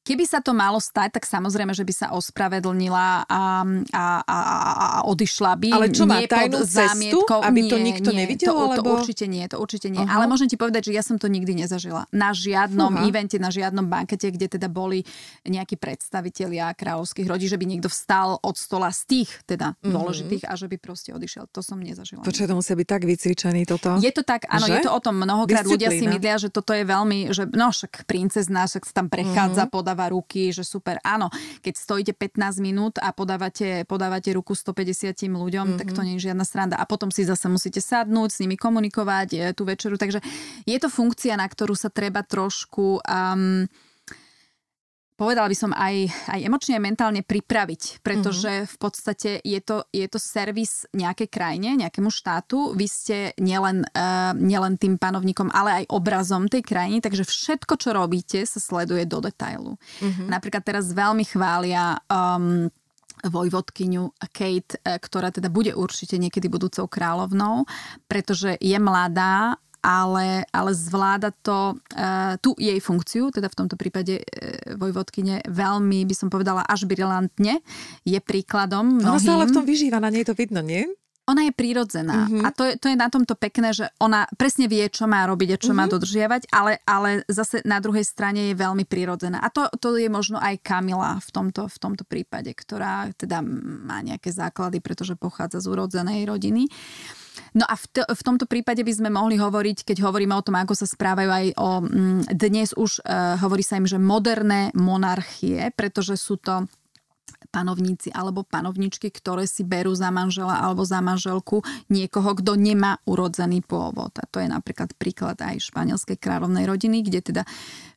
Keby sa to malo stať, tak samozrejme, že by sa ospravedlnila a, a, a, a odišla by. Ale čo má tajnú cestu, aby nie, to nikto nie, nevidel? To, alebo... to určite nie, to určite nie. Uh-huh. Ale môžem ti povedať, že ja som to nikdy nezažila. Na žiadnom uh-huh. evente, na žiadnom bankete, kde teda boli nejakí predstavitelia kráľovských rodí, že by niekto vstal od stola z tých teda uh-huh. dôležitých a že by proste odišiel. To som nezažila. Počkaj, to musí byť tak vycvičený toto. Je to tak, áno, že? je to o tom mnohokrát. Ľudia si myslia, že toto je veľmi, že no však princezná, však sa tam prechádza, uh-huh podáva ruky, že super. Áno, keď stojíte 15 minút a podávate, podávate ruku 150 ľuďom, mm-hmm. tak to nie je žiadna sranda. A potom si zase musíte sadnúť, s nimi komunikovať e, tú večeru. Takže je to funkcia, na ktorú sa treba trošku... Um, povedala by som aj, aj emočne a mentálne pripraviť, pretože mm-hmm. v podstate je to, je to servis nejakej krajine, nejakému štátu. Vy ste nielen, uh, nielen tým panovníkom, ale aj obrazom tej krajiny, takže všetko, čo robíte, sa sleduje do detailu. Mm-hmm. Napríklad teraz veľmi chvália um, vojvodkyňu Kate, e, ktorá teda bude určite niekedy budúcou kráľovnou, pretože je mladá ale, ale zvláda to uh, tú jej funkciu, teda v tomto prípade uh, Vojvodkyne veľmi, by som povedala, až brilantne. Je príkladom mnohým. Ona sa ale v tom vyžíva, na nej to vidno, nie? Ona je prírodzená mm-hmm. a to je, to je na tomto pekné, že ona presne vie, čo má robiť a čo mm-hmm. má dodržiavať, ale, ale zase na druhej strane je veľmi prírodzená. A to, to je možno aj Kamila v tomto, v tomto prípade, ktorá teda má nejaké základy, pretože pochádza z urodzenej rodiny. No a v, t- v tomto prípade by sme mohli hovoriť, keď hovoríme o tom, ako sa správajú aj o... Mm, dnes už uh, hovorí sa im, že moderné monarchie, pretože sú to panovníci alebo panovničky, ktoré si berú za manžela alebo za manželku niekoho, kto nemá urodzený pôvod. A to je napríklad príklad aj španielskej kráľovnej rodiny, kde teda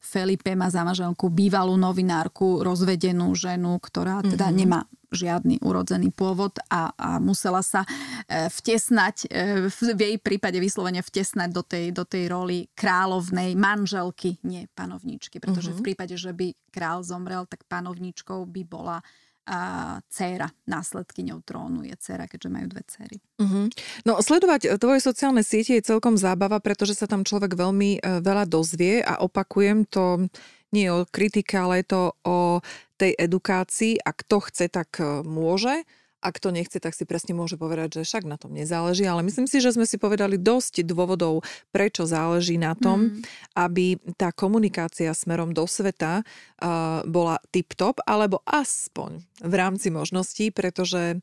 Felipe má za manželku bývalú novinárku, rozvedenú ženu, ktorá teda mm-hmm. nemá žiadny urodzený pôvod a, a musela sa e, vtesnať, e, v jej prípade vyslovene vtesnať do tej, do tej roli kráľovnej manželky, nie panovničky. Pretože mm-hmm. v prípade, že by král zomrel, tak panovničkou by bola a dcéra, následkyňou trónu je dcéra, keďže majú dve céry. Uh-huh. No sledovať e, tvoje sociálne siete je celkom zábava, pretože sa tam človek veľmi veľa dozvie a opakujem to nie o kritike, ale je to o tej edukácii a kto chce, tak e, môže a kto nechce, tak si presne môže povedať, že však na tom nezáleží, ale myslím si, že sme si povedali dosť dôvodov, prečo záleží na tom, mm. aby tá komunikácia smerom do sveta uh, bola tip-top, alebo aspoň v rámci možností, pretože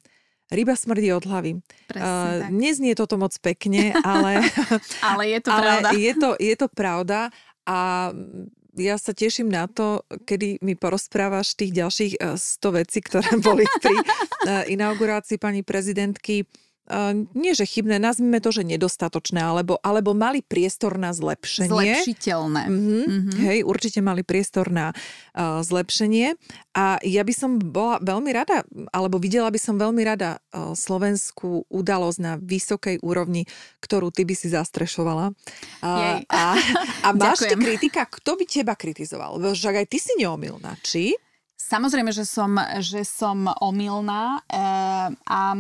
ryba smrdí od hlavy. uh, neznie toto moc pekne, ale... [laughs] ale je to [laughs] ale pravda. Je to, je to pravda a ja sa teším na to, kedy mi porozprávaš tých ďalších 100 eh, vecí, ktoré boli pri eh, inaugurácii pani prezidentky nie že chybné, nazvime to, že nedostatočné, alebo, alebo mali priestor na zlepšenie. Zlepšiteľné. Mm-hmm. Mm-hmm. Hej, určite mali priestor na uh, zlepšenie. A ja by som bola veľmi rada, alebo videla by som veľmi rada uh, slovenskú udalosť na vysokej úrovni, ktorú ty by si zastrešovala. Uh, a, a [laughs] máš ty kritika, kto by teba kritizoval? Však aj ty si neomilná, či? Samozrejme, že som, že som omylná. Uh, a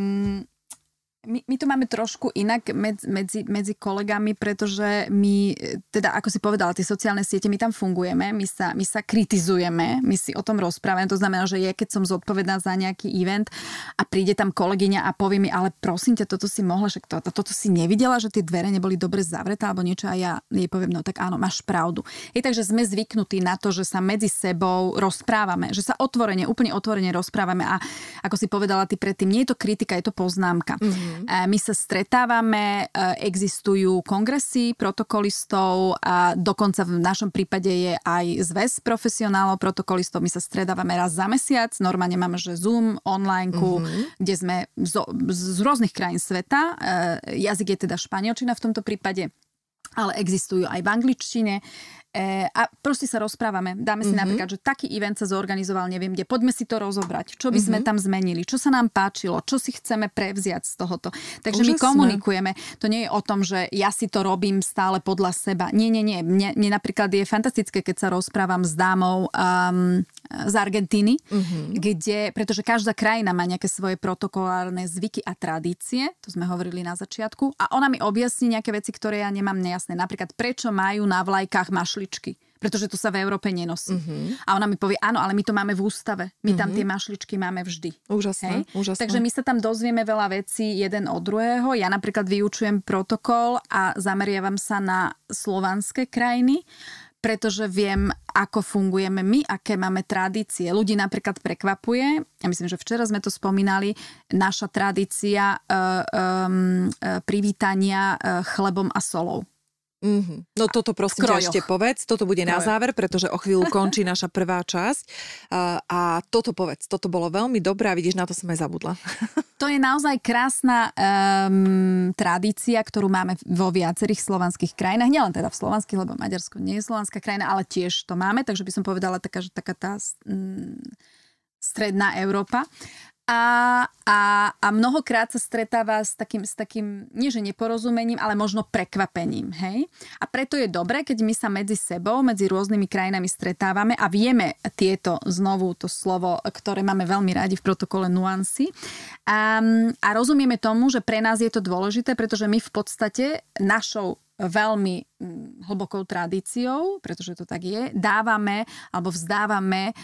My, my to máme trošku inak medzi, medzi, medzi kolegami, pretože my, teda ako si povedala, tie sociálne siete, my tam fungujeme, my sa, my sa kritizujeme, my si o tom rozprávame. To znamená, že je, keď som zodpovedná za nejaký event a príde tam kolegyňa a povie mi, ale prosím ťa, toto si mohla, že to, toto si nevidela, že tie dvere neboli dobre zavreté alebo niečo a ja jej poviem, no tak áno, máš pravdu. Je takže sme zvyknutí na to, že sa medzi sebou rozprávame, že sa otvorene, úplne otvorene rozprávame a ako si povedala ty predtým, nie je to kritika, je to poznámka. Mm-hmm. Mm-hmm. My sa stretávame, existujú kongresy protokolistov a dokonca v našom prípade je aj zväz profesionálov protokolistov. My sa stretávame raz za mesiac, normálne máme, že Zoom, online, mm-hmm. kde sme z, z rôznych krajín sveta. Jazyk je teda španielčina v tomto prípade ale existujú aj v angličtine. E, a proste sa rozprávame. Dáme si mm-hmm. napríklad, že taký event sa zorganizoval, neviem kde, poďme si to rozobrať. Čo by mm-hmm. sme mhm. tam zmenili, čo sa nám páčilo, čo si chceme prevziať z tohoto. Takže Úžasné. my komunikujeme. To nie je o tom, že ja si to robím stále podľa seba. Nie, nie, nie. Mne, mne napríklad je fantastické, keď sa rozprávam s dámou um, z Argentíny, mm-hmm. kde, pretože každá krajina má nejaké svoje protokolárne zvyky a tradície, to sme hovorili na začiatku, a ona mi objasní nejaké veci, ktoré ja nemám nejasné. Napríklad, prečo majú na vlajkách mašli mašličky pretože to sa v Európe nenosí. Uh-huh. A ona mi povie, áno, ale my to máme v ústave. My uh-huh. tam mhm. tie mašličky máme vždy. Úžasné, Hej? úžasné. Takže my sa tam dozvieme veľa vecí jeden od druhého. Ja napríklad vyučujem protokol a zameriavam sa na slovanské krajiny pretože viem, ako fungujeme my, aké máme tradície. Ľudí napríklad prekvapuje, ja myslím, že včera sme to spomínali, naša tradícia um, uh, privítania uh, chlebom a solou. Mm-hmm. No toto prosím ťa ešte povedz, toto bude na záver, pretože o chvíľu [laughs] končí naša prvá časť. Uh, a toto povedz, toto bolo veľmi dobré a vidíš, na to som aj zabudla. [laughs] To je naozaj krásna um, tradícia, ktorú máme vo viacerých slovanských krajinách. Nielen teda v slovanských, lebo Maďarsko nie je slovanská krajina, ale tiež to máme, takže by som povedala taká, že taká tá um, stredná Európa a, a, a mnohokrát sa stretáva s takým, s takým, nie že neporozumením, ale možno prekvapením. Hej? A preto je dobré, keď my sa medzi sebou, medzi rôznymi krajinami stretávame a vieme tieto, znovu to slovo, ktoré máme veľmi radi v protokole nuancy. A, a rozumieme tomu, že pre nás je to dôležité, pretože my v podstate našou veľmi mm, hlbokou tradíciou, pretože to tak je, dávame alebo vzdávame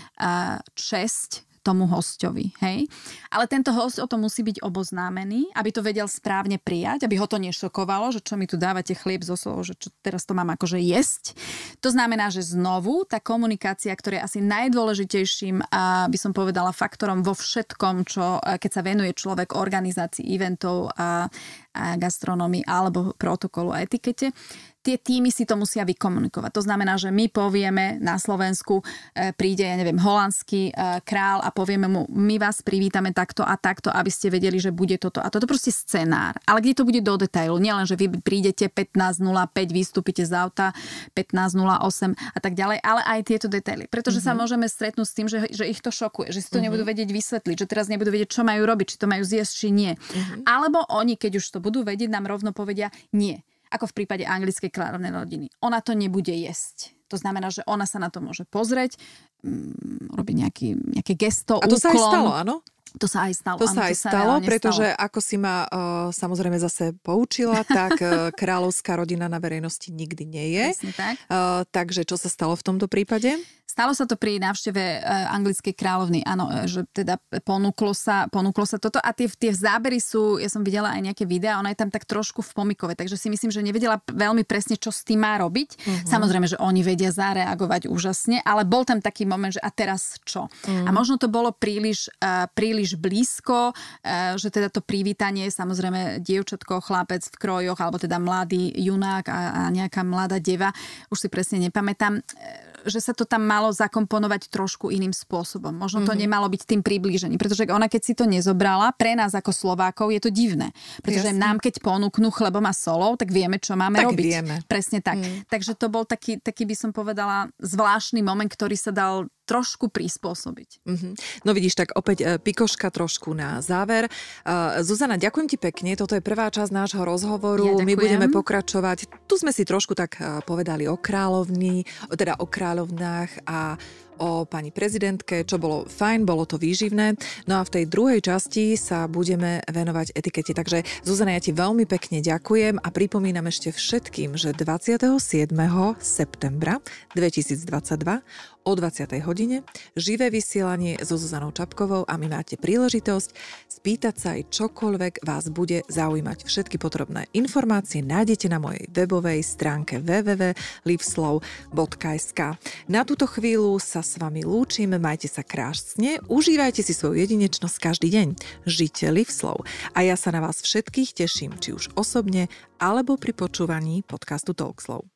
česť tomu hostovi. Hej? Ale tento host o tom musí byť oboznámený, aby to vedel správne prijať, aby ho to nešokovalo, že čo mi tu dávate chlieb zo solou, že čo teraz to mám akože jesť. To znamená, že znovu tá komunikácia, ktorá je asi najdôležitejším, a by som povedala, faktorom vo všetkom, čo keď sa venuje človek organizácii eventov a, a gastronomii alebo protokolu a etikete, tie týmy si to musia vykomunikovať. To znamená, že my povieme na Slovensku, e, príde, ja neviem, holandský e, král a povieme mu, my vás privítame takto a takto, aby ste vedeli, že bude toto a toto. Proste scenár. Ale kde to bude do detailu. Nielen, že vy prídete 15.05, vystúpite z auta 15.08 a tak ďalej, ale aj tieto detaily. Pretože mm-hmm. sa mhm. môžeme stretnúť s tým, že, že ich to šokuje, že si to mm-hmm. nebudú vedieť vysvetliť, že teraz nebudú vedieť, čo majú robiť, či to majú zjesť, či nie. Mm-hmm. Alebo oni, keď už to budú vedieť, nám rovno povedia nie ako v prípade anglickej kráľovnej rodiny. Ona to nebude jesť. To znamená, že ona sa na to môže pozrieť, mm, robiť nejaký, nejaké gesto, A to úklon. sa aj stalo, áno? To sa aj stalo. To sa aj to sa stalo, pretože stalo. ako si ma uh, samozrejme zase poučila, tak uh, [laughs] kráľovská rodina na verejnosti nikdy nie je. tak. Uh, takže čo sa stalo v tomto prípade? Stalo sa to pri návšteve anglickej kráľovny, áno, že teda ponúklo sa, ponúklo sa toto a tie, tie zábery sú, ja som videla aj nejaké videá, ona je tam tak trošku v pomikove, takže si myslím, že nevedela veľmi presne, čo s tým má robiť. Uh-huh. Samozrejme, že oni vedia zareagovať úžasne, ale bol tam taký moment, že a teraz čo? Uh-huh. A možno to bolo príliš, uh, príliš blízko, e, že teda to privítanie, samozrejme dievčatko, chlapec v krojoch, alebo teda mladý junák a, a nejaká mladá deva, už si presne nepamätám, e, že sa to tam malo zakomponovať trošku iným spôsobom. Možno to mm-hmm. nemalo byť tým priblížením, pretože ona keď si to nezobrala, pre nás ako Slovákov je to divné. Pretože Jasne. nám keď ponúknú chlebom a solou, tak vieme, čo máme tak robiť. Vieme. Presne tak. Mm. Takže to bol taký, taký by som povedala zvláštny moment, ktorý sa dal trošku prispôsobiť. Mm-hmm. No vidíš, tak opäť e, pikoška trošku na záver. Uh, Zuzana, ďakujem ti pekne. Toto je prvá časť nášho rozhovoru. Ja My budeme pokračovať. Tu sme si trošku tak uh, povedali o kráľovni, teda o kráľovnách a o pani prezidentke, čo bolo fajn, bolo to výživné. No a v tej druhej časti sa budeme venovať etikete. Takže Zuzana, ja ti veľmi pekne ďakujem a pripomínam ešte všetkým, že 27. septembra 2022 o 20. hodine, živé vysielanie so Zuzanou Čapkovou a my máte príležitosť spýtať sa aj čokoľvek vás bude zaujímať. Všetky potrebné informácie nájdete na mojej webovej stránke www.liveslow.sk. Na túto chvíľu sa s vami lúčim, majte sa krásne, užívajte si svoju jedinečnosť každý deň. Žite Liveslow. A ja sa na vás všetkých teším, či už osobne, alebo pri počúvaní podcastu Talkslow.